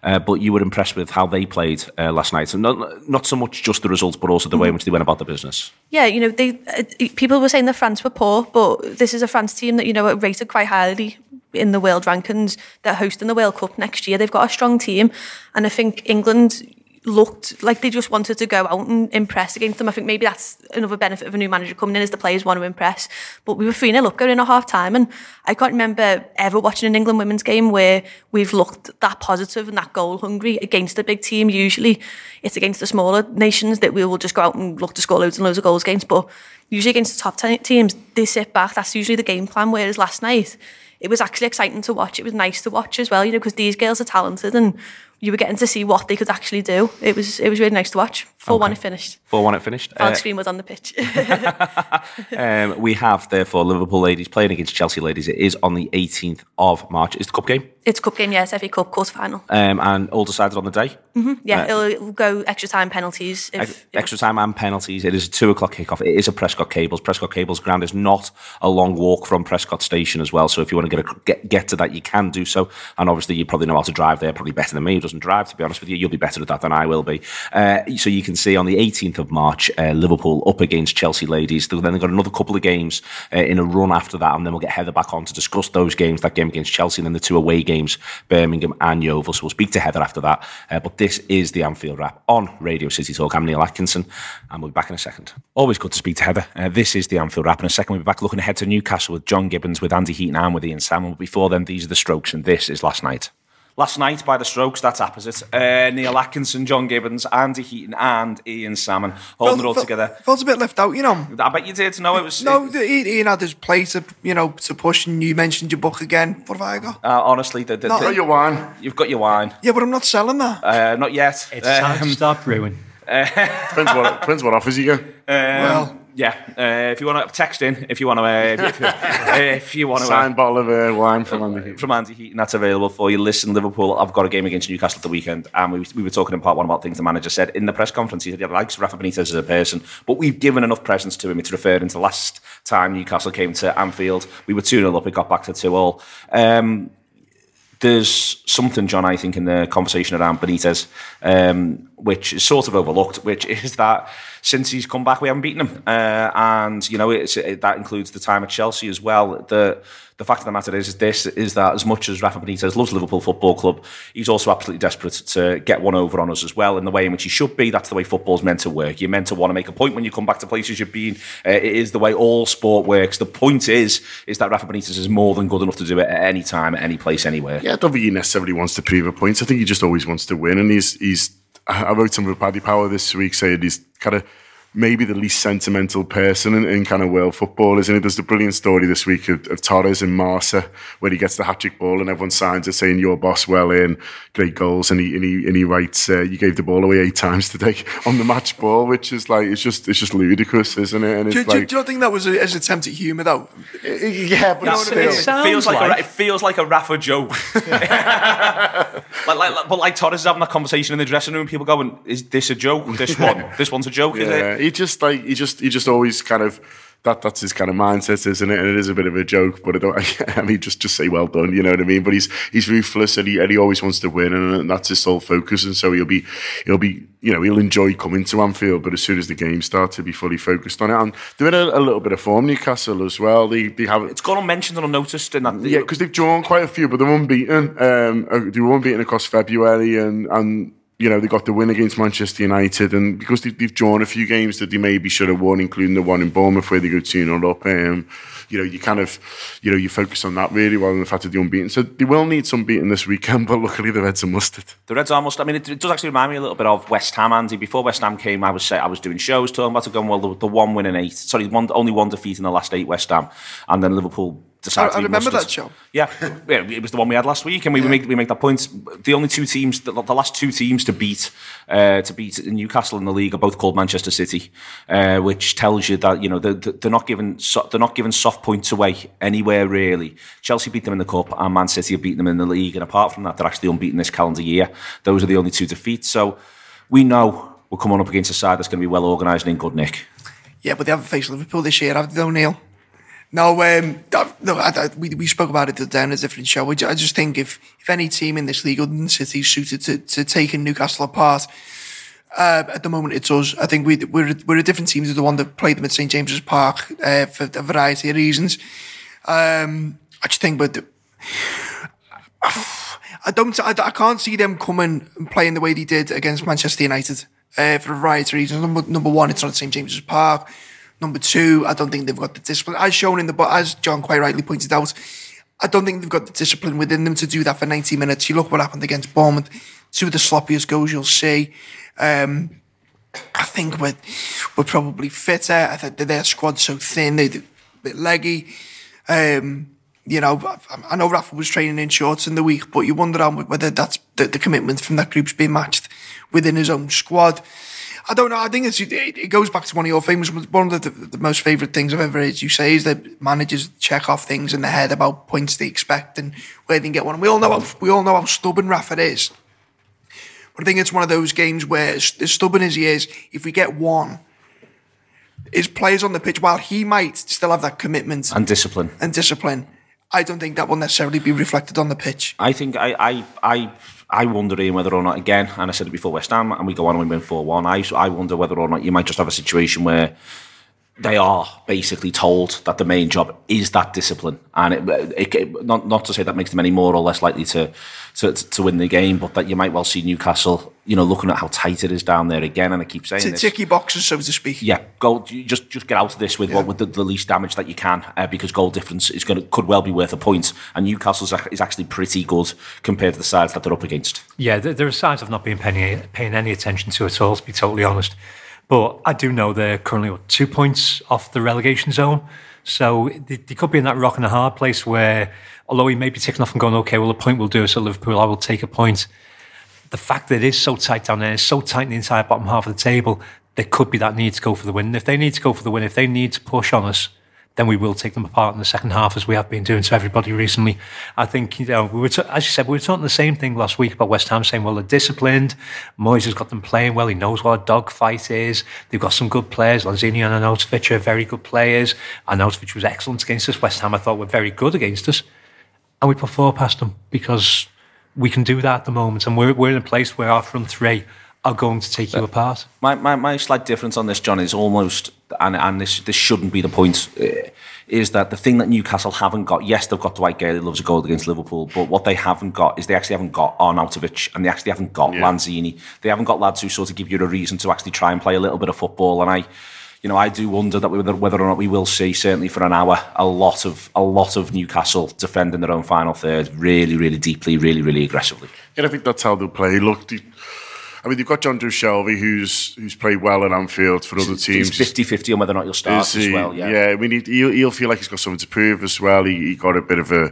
Uh, but you were impressed with how they played uh, last night, and not not so much just the results, but also the way in which they went about the business. Yeah, you know, they uh, people were saying that France were poor, but this is a France team that you know are rated quite highly in the world rankings. They're hosting the World Cup next year. They've got a strong team, and I think England looked like they just wanted to go out and impress against them. I think maybe that's another benefit of a new manager coming in is the players want to impress. But we were 3 0 up going in at half time and I can't remember ever watching an England women's game where we've looked that positive and that goal hungry against a big team. Usually it's against the smaller nations that we will just go out and look to score loads and loads of goals against. But usually against the top 10 teams, they sit back. That's usually the game plan. Whereas last night, it was actually exciting to watch. It was nice to watch as well, you know, because these girls are talented and you were getting to see what they could actually do. It was it was really nice to watch. Four one it finished. Four one it finished. Fog Uh, screen was on the pitch. um, we have therefore Liverpool ladies playing against Chelsea ladies. It is on the 18th of March. Is the cup game, it's a cup game, yes, FA Cup quarter final. um, and all decided on the day. Yeah, Uh, it'll, it'll go extra time penalties. If, Ex- extra time and penalties. It is a two o'clock kickoff. It is a Prescot Cables. Prescot Cables ground is not a long walk from Prescot Station as well. So if you want to get a, get get to that, you can do so. And obviously, you probably know how to drive there, probably better than me. Doesn't drive, to be honest with you. You'll be better at that than I will be. Uh, so you can see on the 18th of March, uh, Liverpool up against Chelsea ladies. Then they've got another couple of games uh, in a run after that, and then we'll get Heather back on to discuss those games. That game against Chelsea, and then the two away games, Birmingham and Yeovil. So we'll speak to Heather after that. Uh, but this is the Anfield Wrap on Radio City Talk. I'm Neil Atkinson, and we'll be back in a second. Always good to speak to Heather. Uh, this is the Anfield Wrap. In a second, we'll be back looking ahead to Newcastle with John Gibbons, with Andy Heaton, and with Ian Salmon. But before then, these are the strokes, and this is last night. Last night by the Strokes, that's opposite. Uh, Neil Atkinson, John Gibbons, Andy Heaton, and Ian Salmon holding it all Felt- together. Felt a bit left out, you know. I bet you did. No, it was. No, the, Ian had his play to, you know, to push, and you mentioned your book again. What have I got? Uh, honestly, the, the, No, the- your wine. you've got your wine. Yeah, but I'm not selling that. Uh, not yet. It's time Um, to start brewing. Depends what, depends what offers you go. well, yeah, uh, if you want to text in, if you want to, uh, if, if, uh, if you want to, Signed bottle of uh, wine from Andy. Heaton. from Andy Heaton, that's available for you. Listen, Liverpool, I've got a game against Newcastle at the weekend, and we, we were talking in part one about things the manager said in the press conference. He said he likes Rafa Benitez as a person, but we've given enough presence to him. It's referring to last time Newcastle came to Anfield. We were 2 0 up, it got back to 2 all. Um, there's something, John, I think, in the conversation around Benitez, um, which is sort of overlooked, which is that since he's come back, we haven't beaten him. Uh, and, you know, it, that includes the time at Chelsea as well. The the fact of the matter is, is this is that as much as Rafa Benitez loves Liverpool Football Club, he's also absolutely desperate to get one over on us as well in the way in which he should be. That's the way football's meant to work. You're meant to want to make a point when you come back to places you've been. Uh, it is the way all sport works. The point is, is that Rafa Benitez is more than good enough to do it at any time, at any place, anywhere. Yeah, I don't think he necessarily wants to prove a point. I think he just always wants to win. And he's, he's I wrote something with Paddy Power this week saying he's kind of maybe the least sentimental person in, in kind of world football, isn't it? There's the brilliant story this week of, of Torres in Marsa, where he gets the hat trick ball and everyone signs it saying, Your boss, well in, great goals. And he, and he, and he writes, uh, You gave the ball away eight times today on the match ball, which is like, it's just it's just ludicrous, isn't it? And Do, it's do, like, do you not think that was a, an attempt at humour, though? yeah, but That's- still. it, sounds feels like, a, like- it feels like a Rafa joke. like, but like Torres is having that conversation in the dressing room. People going, "Is this a joke? This one, this one's a joke." Is Yeah, it? he just like he just he just always kind of that that's his kind of mindset, isn't it? And it is a bit of a joke, but I don't. I mean, just just say well done, you know what I mean? But he's he's ruthless and he and he always wants to win, and that's his sole focus. And so he'll be he'll be you know he'll enjoy coming to Anfield, but as soon as the game starts, he'll be fully focused on it. And they're in a, a little bit of form, Newcastle as well. They they have It's gone unmentioned and unnoticed in that. yeah, because they've drawn quite a few, but they're unbeaten. Um, uh, they were unbeaten across February, and and you know they got the win against Manchester United, and because they, they've drawn a few games that they maybe should have won, including the one in Bournemouth where they go two 0 up. Um, you know, you kind of, you know, you focus on that really rather than the fact that they're unbeaten. So they will need some beating this weekend, but luckily the Reds are mustard. The Reds almost. I mean, it, it does actually remind me a little bit of West Ham, Andy. Before West Ham came, I was say, I was doing shows talking about it, going well, the, the one win in eight. Sorry, one, only one defeat in the last eight West Ham, and then Liverpool decided. I- I remember that show. Yeah, yeah, it was the one we had last week, and we, we make we make that point. The only two teams, the, the last two teams to beat uh, to beat Newcastle in the league are both called Manchester City, uh, which tells you that you know they're, they're not giving so, they're not giving soft points away anywhere really. Chelsea beat them in the cup, and Man City have beaten them in the league, and apart from that, they're actually unbeaten this calendar year. Those are the only two defeats. So we know we're coming up against a side that's going to be well organised and in good nick. Yeah, but they haven't faced Liverpool this year, have they, though, Neil? No, um, no I, I, we, we spoke about it down a different show. I just think if, if any team in this league other than City is suited to, to taking Newcastle apart, uh, at the moment it's us. I think we, we're, we're a different team to the one that played them at St James's Park uh, for a variety of reasons. Um, I just think, but I don't, I, I can't see them coming and playing the way they did against Manchester United uh, for a variety of reasons. Number, number one, it's not St James's Park. Number two, I don't think they've got the discipline. As shown in the, but as John quite rightly pointed out, I don't think they've got the discipline within them to do that for 90 minutes. You look what happened against Bournemouth, two of the sloppiest goals you'll see. Um, I think we're, we're probably fitter. I think their squad's so thin, they're a bit leggy. Um, you know, I- I know Rafa was training in shorts in the week, but you wonder whether that's the, the commitment from that group's being matched within his own squad. I don't know. I think it's, it, it goes back to one of your famous, one of the, the most favourite things I've ever heard you say is that managers check off things in their head about points they expect and where they can get one. And we all know how, we all know how stubborn Rafa is. But I think it's one of those games where, as as stubborn as he is, if we get one, his players on the pitch, while he might still have that commitment And discipline. and discipline, I don't think that will necessarily be reflected on the pitch. I think I I I I wonder Ian whether or not again, and I said it before West Ham, and we go on and we win four one. I I wonder whether or not you might just have a situation where they are basically told that the main job is that discipline, and it, it, it- not not to say that makes them any more or less likely to, to to win the game, but that you might well see Newcastle, you know, looking at how tight it is down there again, and I keep saying T- this. ticky boxes, so to speak. Yeah, goal. Just just get out of this with what with the, the least damage that you can, uh, because goal difference is going to could well be worth a point, and Newcastle is actually pretty good compared to the sides that they're up against. Yeah, there, there are signs of not being paying, paying any attention to at all, to be totally honest. But I do know they're currently what, two points off the relegation zone. So they, they could be in that rock and a hard place where, although he may be ticking off and going, okay, well, a point will do us at Liverpool, I will take a point. The fact that it is so tight down there, it's so tight in the entire bottom half of the table, there could be that need to go for the win. And if they need to go for the win, if they need to push on us, then we will take them apart in the second half, as we have been doing to everybody recently. I think, you know, we were, as you said, we were talking the same thing last week about West Ham saying, well, they're disciplined. Moyes has got them playing well. He knows what a dogfight is. They've got some good players. Lanzini and Arnautovic are very good players. Arnautovic was excellent against us. West Ham, I thought, were very good against us. And we put four past them because we can do that at the moment. And we're, we're in a place where our front three are going to take you apart. My, my, my slight difference on this, John, is almost, and, and this this shouldn't be the point, uh, is that the thing that Newcastle haven't got, yes, they've got Dwight Gayle, who loves a goal against Liverpool, but what they haven't got is they actually haven't got Arnautovic and they actually haven't got Lanzini. They haven't got lads who sort of give you a reason to actually try and play a little bit of football. And I, you know, I do wonder that whether, whether or not we will see, certainly for an hour, a lot of a lot of Newcastle defending their own final third really, really deeply, really, really aggressively. Yeah, I think that's how they'll play. Look, the, I mean, they've got Jonjo Shelvey, who's who's played well at Anfield for other teams. He's 50-50 on whether or not you'll start as well. Yeah. yeah. I mean, he, he'll, he'll feel like he's got something to prove as well. He, he got a bit of a,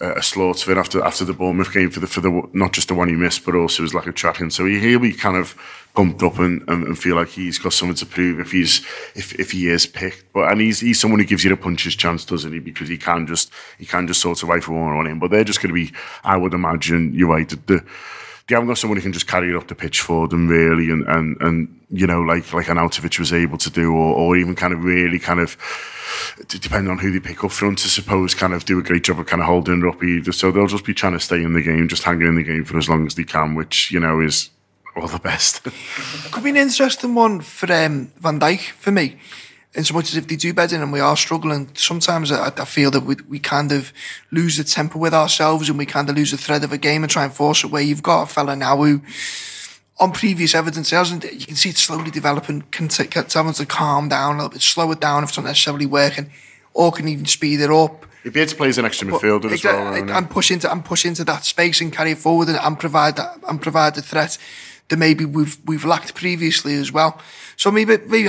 a slaughter of it after after the Bournemouth game for the for the not just the one he missed, but also as like a tracking. So he, he'll be kind of pumped up and, and, and feel like he's got something to prove if he's if, if he is picked. But and he's he's someone who gives you the puncher's chance, doesn't he? Because he can just he can just sort of rifle one on him. But they're just going to be, I would imagine, you're right. The, the, they haven't got someone who can just carry it up the pitch for them, really, and and and you know, like like Arnautovic was able to do, or, or even kind of really kind of depending on who they pick up front, I suppose, kind of do a great job of kind of holding up either. So they'll just be trying to stay in the game, just hanging in the game for as long as they can, which you know is all the best. Could be an interesting one for um, Van Dijk for me. In so much as if they do better and we are struggling, sometimes I, I feel that we, we kind of lose the temper with ourselves and we kind of lose the thread of a game and try and force it. Where you've got a fella now who, on previous evidence, hasn't you can see it slowly developing, can t- having to calm down a little bit, slow it down if it's not necessarily working, or can even speed it up. If Yates plays an extra midfielder as well, he? and push into and push into that space and carry it forward and, and provide that and provide the threat that maybe we've we've lacked previously as well. So maybe maybe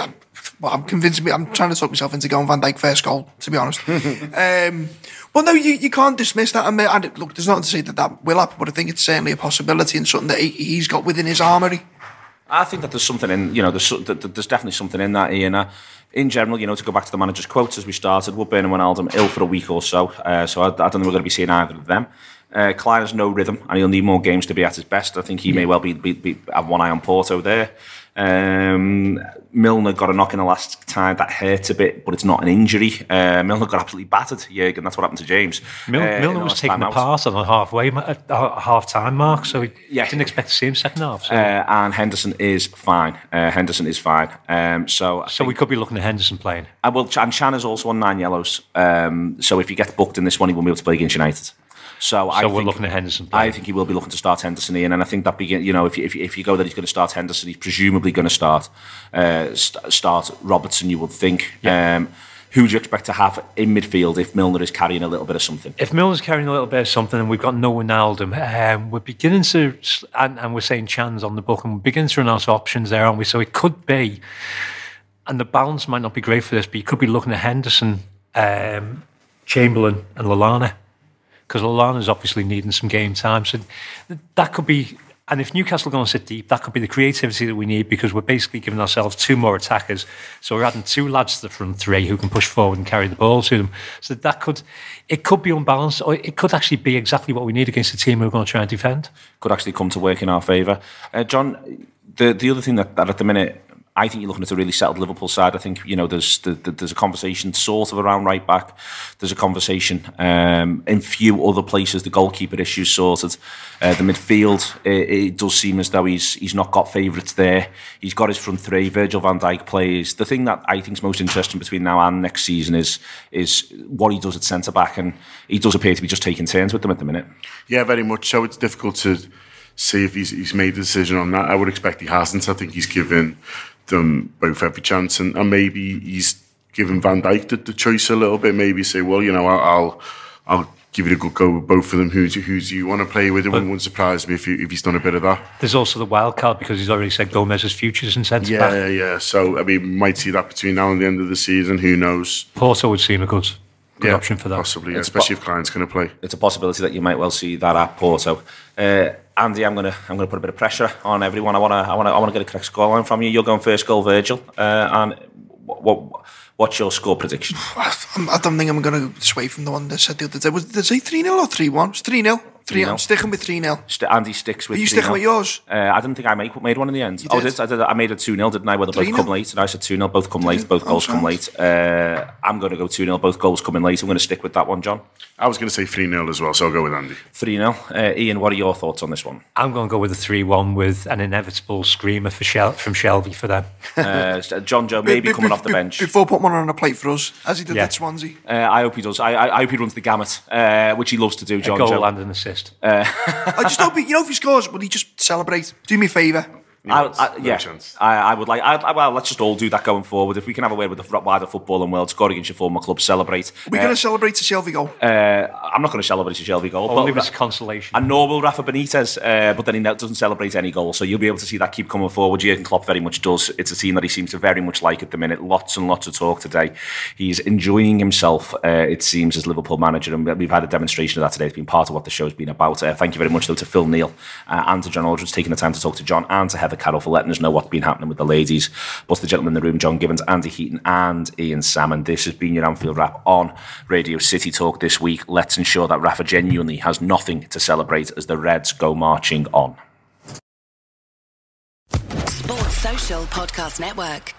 well, I'm convinced me. I'm trying to talk myself into going Van Dijk first goal. To be honest, um, well, no, you, you can't dismiss that. And, and look, there's nothing to say that that will happen, but I think it's certainly a possibility and something that he, he's got within his armory. I think that there's something in, you know, there's, so- that- that there's definitely something in that, Ian. Uh, in general, you know, to go back to the manager's quotes as we started, Woodburn and Wijnaldum ill for a week or so, uh, so I, I don't think we're going to be seeing either of them. Uh, Clyne has no rhythm, and he'll need more games to be at his best. I think he may well be, be, be have one eye on Porto there. Um, Milner got a knock in the last time that hurt a bit, but it's not an injury. Uh, Milner got absolutely battered, Jurgen. That's what happened to James. Mil- uh, Milner was taking the pass on the halfway, uh, uh, half time mark, so he Yeah. didn't expect to see him second half. So, Uh, and Henderson is fine. Uh, Henderson is fine. Um, so I so we could be looking at Henderson playing. And well, and Can is also on nine yellows. Um, so if he gets booked in this one, he won't be able to play against United. So, I we're think, looking at Henderson I think he will be looking to start Henderson in, and I think that begin. You know, if you, if you, if you go that he's going to start Henderson, he's presumably going to start uh, st- start Robertson. You would think. Um, who do you expect to have in midfield if Milner is carrying a little bit of something? If Milner's carrying a little bit of something and we've got no Wijnaldum, um, we're beginning to, and, and we're saying Can's on the book, and we're beginning to run out of options there, aren't we? So it could be, and the balance might not be great for this, but you could be looking at Henderson, um, Chamberlain, and Lallana, because Lallana's obviously needing some game time. So that could be, and if Newcastle are going to sit deep, that could be the creativity that we need because we're basically giving ourselves two more attackers. So we're adding two lads to the front three who can push forward and carry the ball to them. So that could, it could be unbalanced, or it could actually be exactly what we need against a team who are going to try and defend. Could actually come to work in our favour. Uh, John, the the other thing that, that at the minute. I think you're looking at a really settled Liverpool side. I think you know there's the, the, there's a conversation sort of around right back. There's a conversation um, in few other places. The goalkeeper issues sorted. Uh, the midfield it, it does seem as though he's he's not got favourites there. He's got his front three. Virgil Van Dijk plays. The thing that I think is most interesting between now and next season is is what he does at centre back, and he does appear to be just taking turns with them at the minute. Yeah, very much so. It's difficult to see if he's, he's made a decision on that. I would expect he hasn't. I think he's given them both every chance, and, and maybe he's given Van Dijk the, the choice a little bit. Maybe say, well, you know, I'll I'll, I'll give it a good go with both of them. Who do, who do you want to play with? It wouldn't, wouldn't surprise me if, he, if he's done a bit of that. There's also the wild card because he's already said Gomez's futures in centre Yeah, back. yeah. So I mean, we might see that between now and the end of the season. Who knows? Porto would seem a good, good yeah, option for that. Possibly, yeah, especially po- if Clyne's going to play. it's a possibility that you might well see that at Porto. Uh, Andy, I'm gonna I'm gonna put a bit of pressure on everyone. I wanna I wanna I wanna get a correct scoreline from you. You're going first goal, Virgil. Uh, and what, what what's your score prediction? I'm- don't think I'm going to sway from the one that said the other day. Was did it say three 0 or three one? It's three 0 Three. 3-0. I'm sticking with three 0 St- Andy sticks with. Are you 3-0. sticking with yours? Uh, I didn't think I made, made one in the end. You oh, did? did. I did. I made a 2 0, didn't I? Where they both 3-0? come late. And I said 2 0, both come late, both Oh, goals come late. Uh, I'm going to go 2 0, both goals coming late. I'm going to stick with that one, John. I was going to say 3 0 as well, so I'll go with Andy. 3 0. Uh, Ian, what are your thoughts on this one? I'm going to go with a 3 1 with an inevitable screamer for Shel- from Shelvey for them. Uh, Jonjo maybe Be- coming be- off the be- bench. Before putting one on a plate for us, as he did Yeah. at Swansea. Uh, I hope he does. I, I, I hope he runs the gamut, uh, which he loves to do, A John goal Joe. and an assist. Uh, I just hope, he, you know, if he scores, will he just celebrate? Do me a favour. I, I, yeah. I, I would like. I, I- well, let's just all do that going forward. If we can have a word with the wider footballing world, score against your former club, celebrate. We're Uh, going to celebrate the Shelvey goal. uh, I'm not going to celebrate a Shelvey goal, Only but as consolation. and nor will Rafa Benitez, uh, but then he no- doesn't celebrate any goals. So you'll be able to see that keep coming forward. Jurgen Klopp very much does. It's a team that he seems to very much like at the minute. Lots and lots of talk today. He's enjoying himself, uh, it seems, as Liverpool manager. And we've had a demonstration of that today. It's been part of what the show's been about. Uh, thank you very much, though, to Phil Neal uh, and to John Aldridge taking the time to talk to John and to Heather Carroll for letting us know what's been happening with the ladies. Plus, the gentlemen in the room, John Gibbons, Andy Heaton, and Ian Salmon. This has been your Anfield Wrap on Radio City Talk this week. Let's ensure that Rafa genuinely has nothing to celebrate as the Reds go marching on. Sports Social Podcast Network.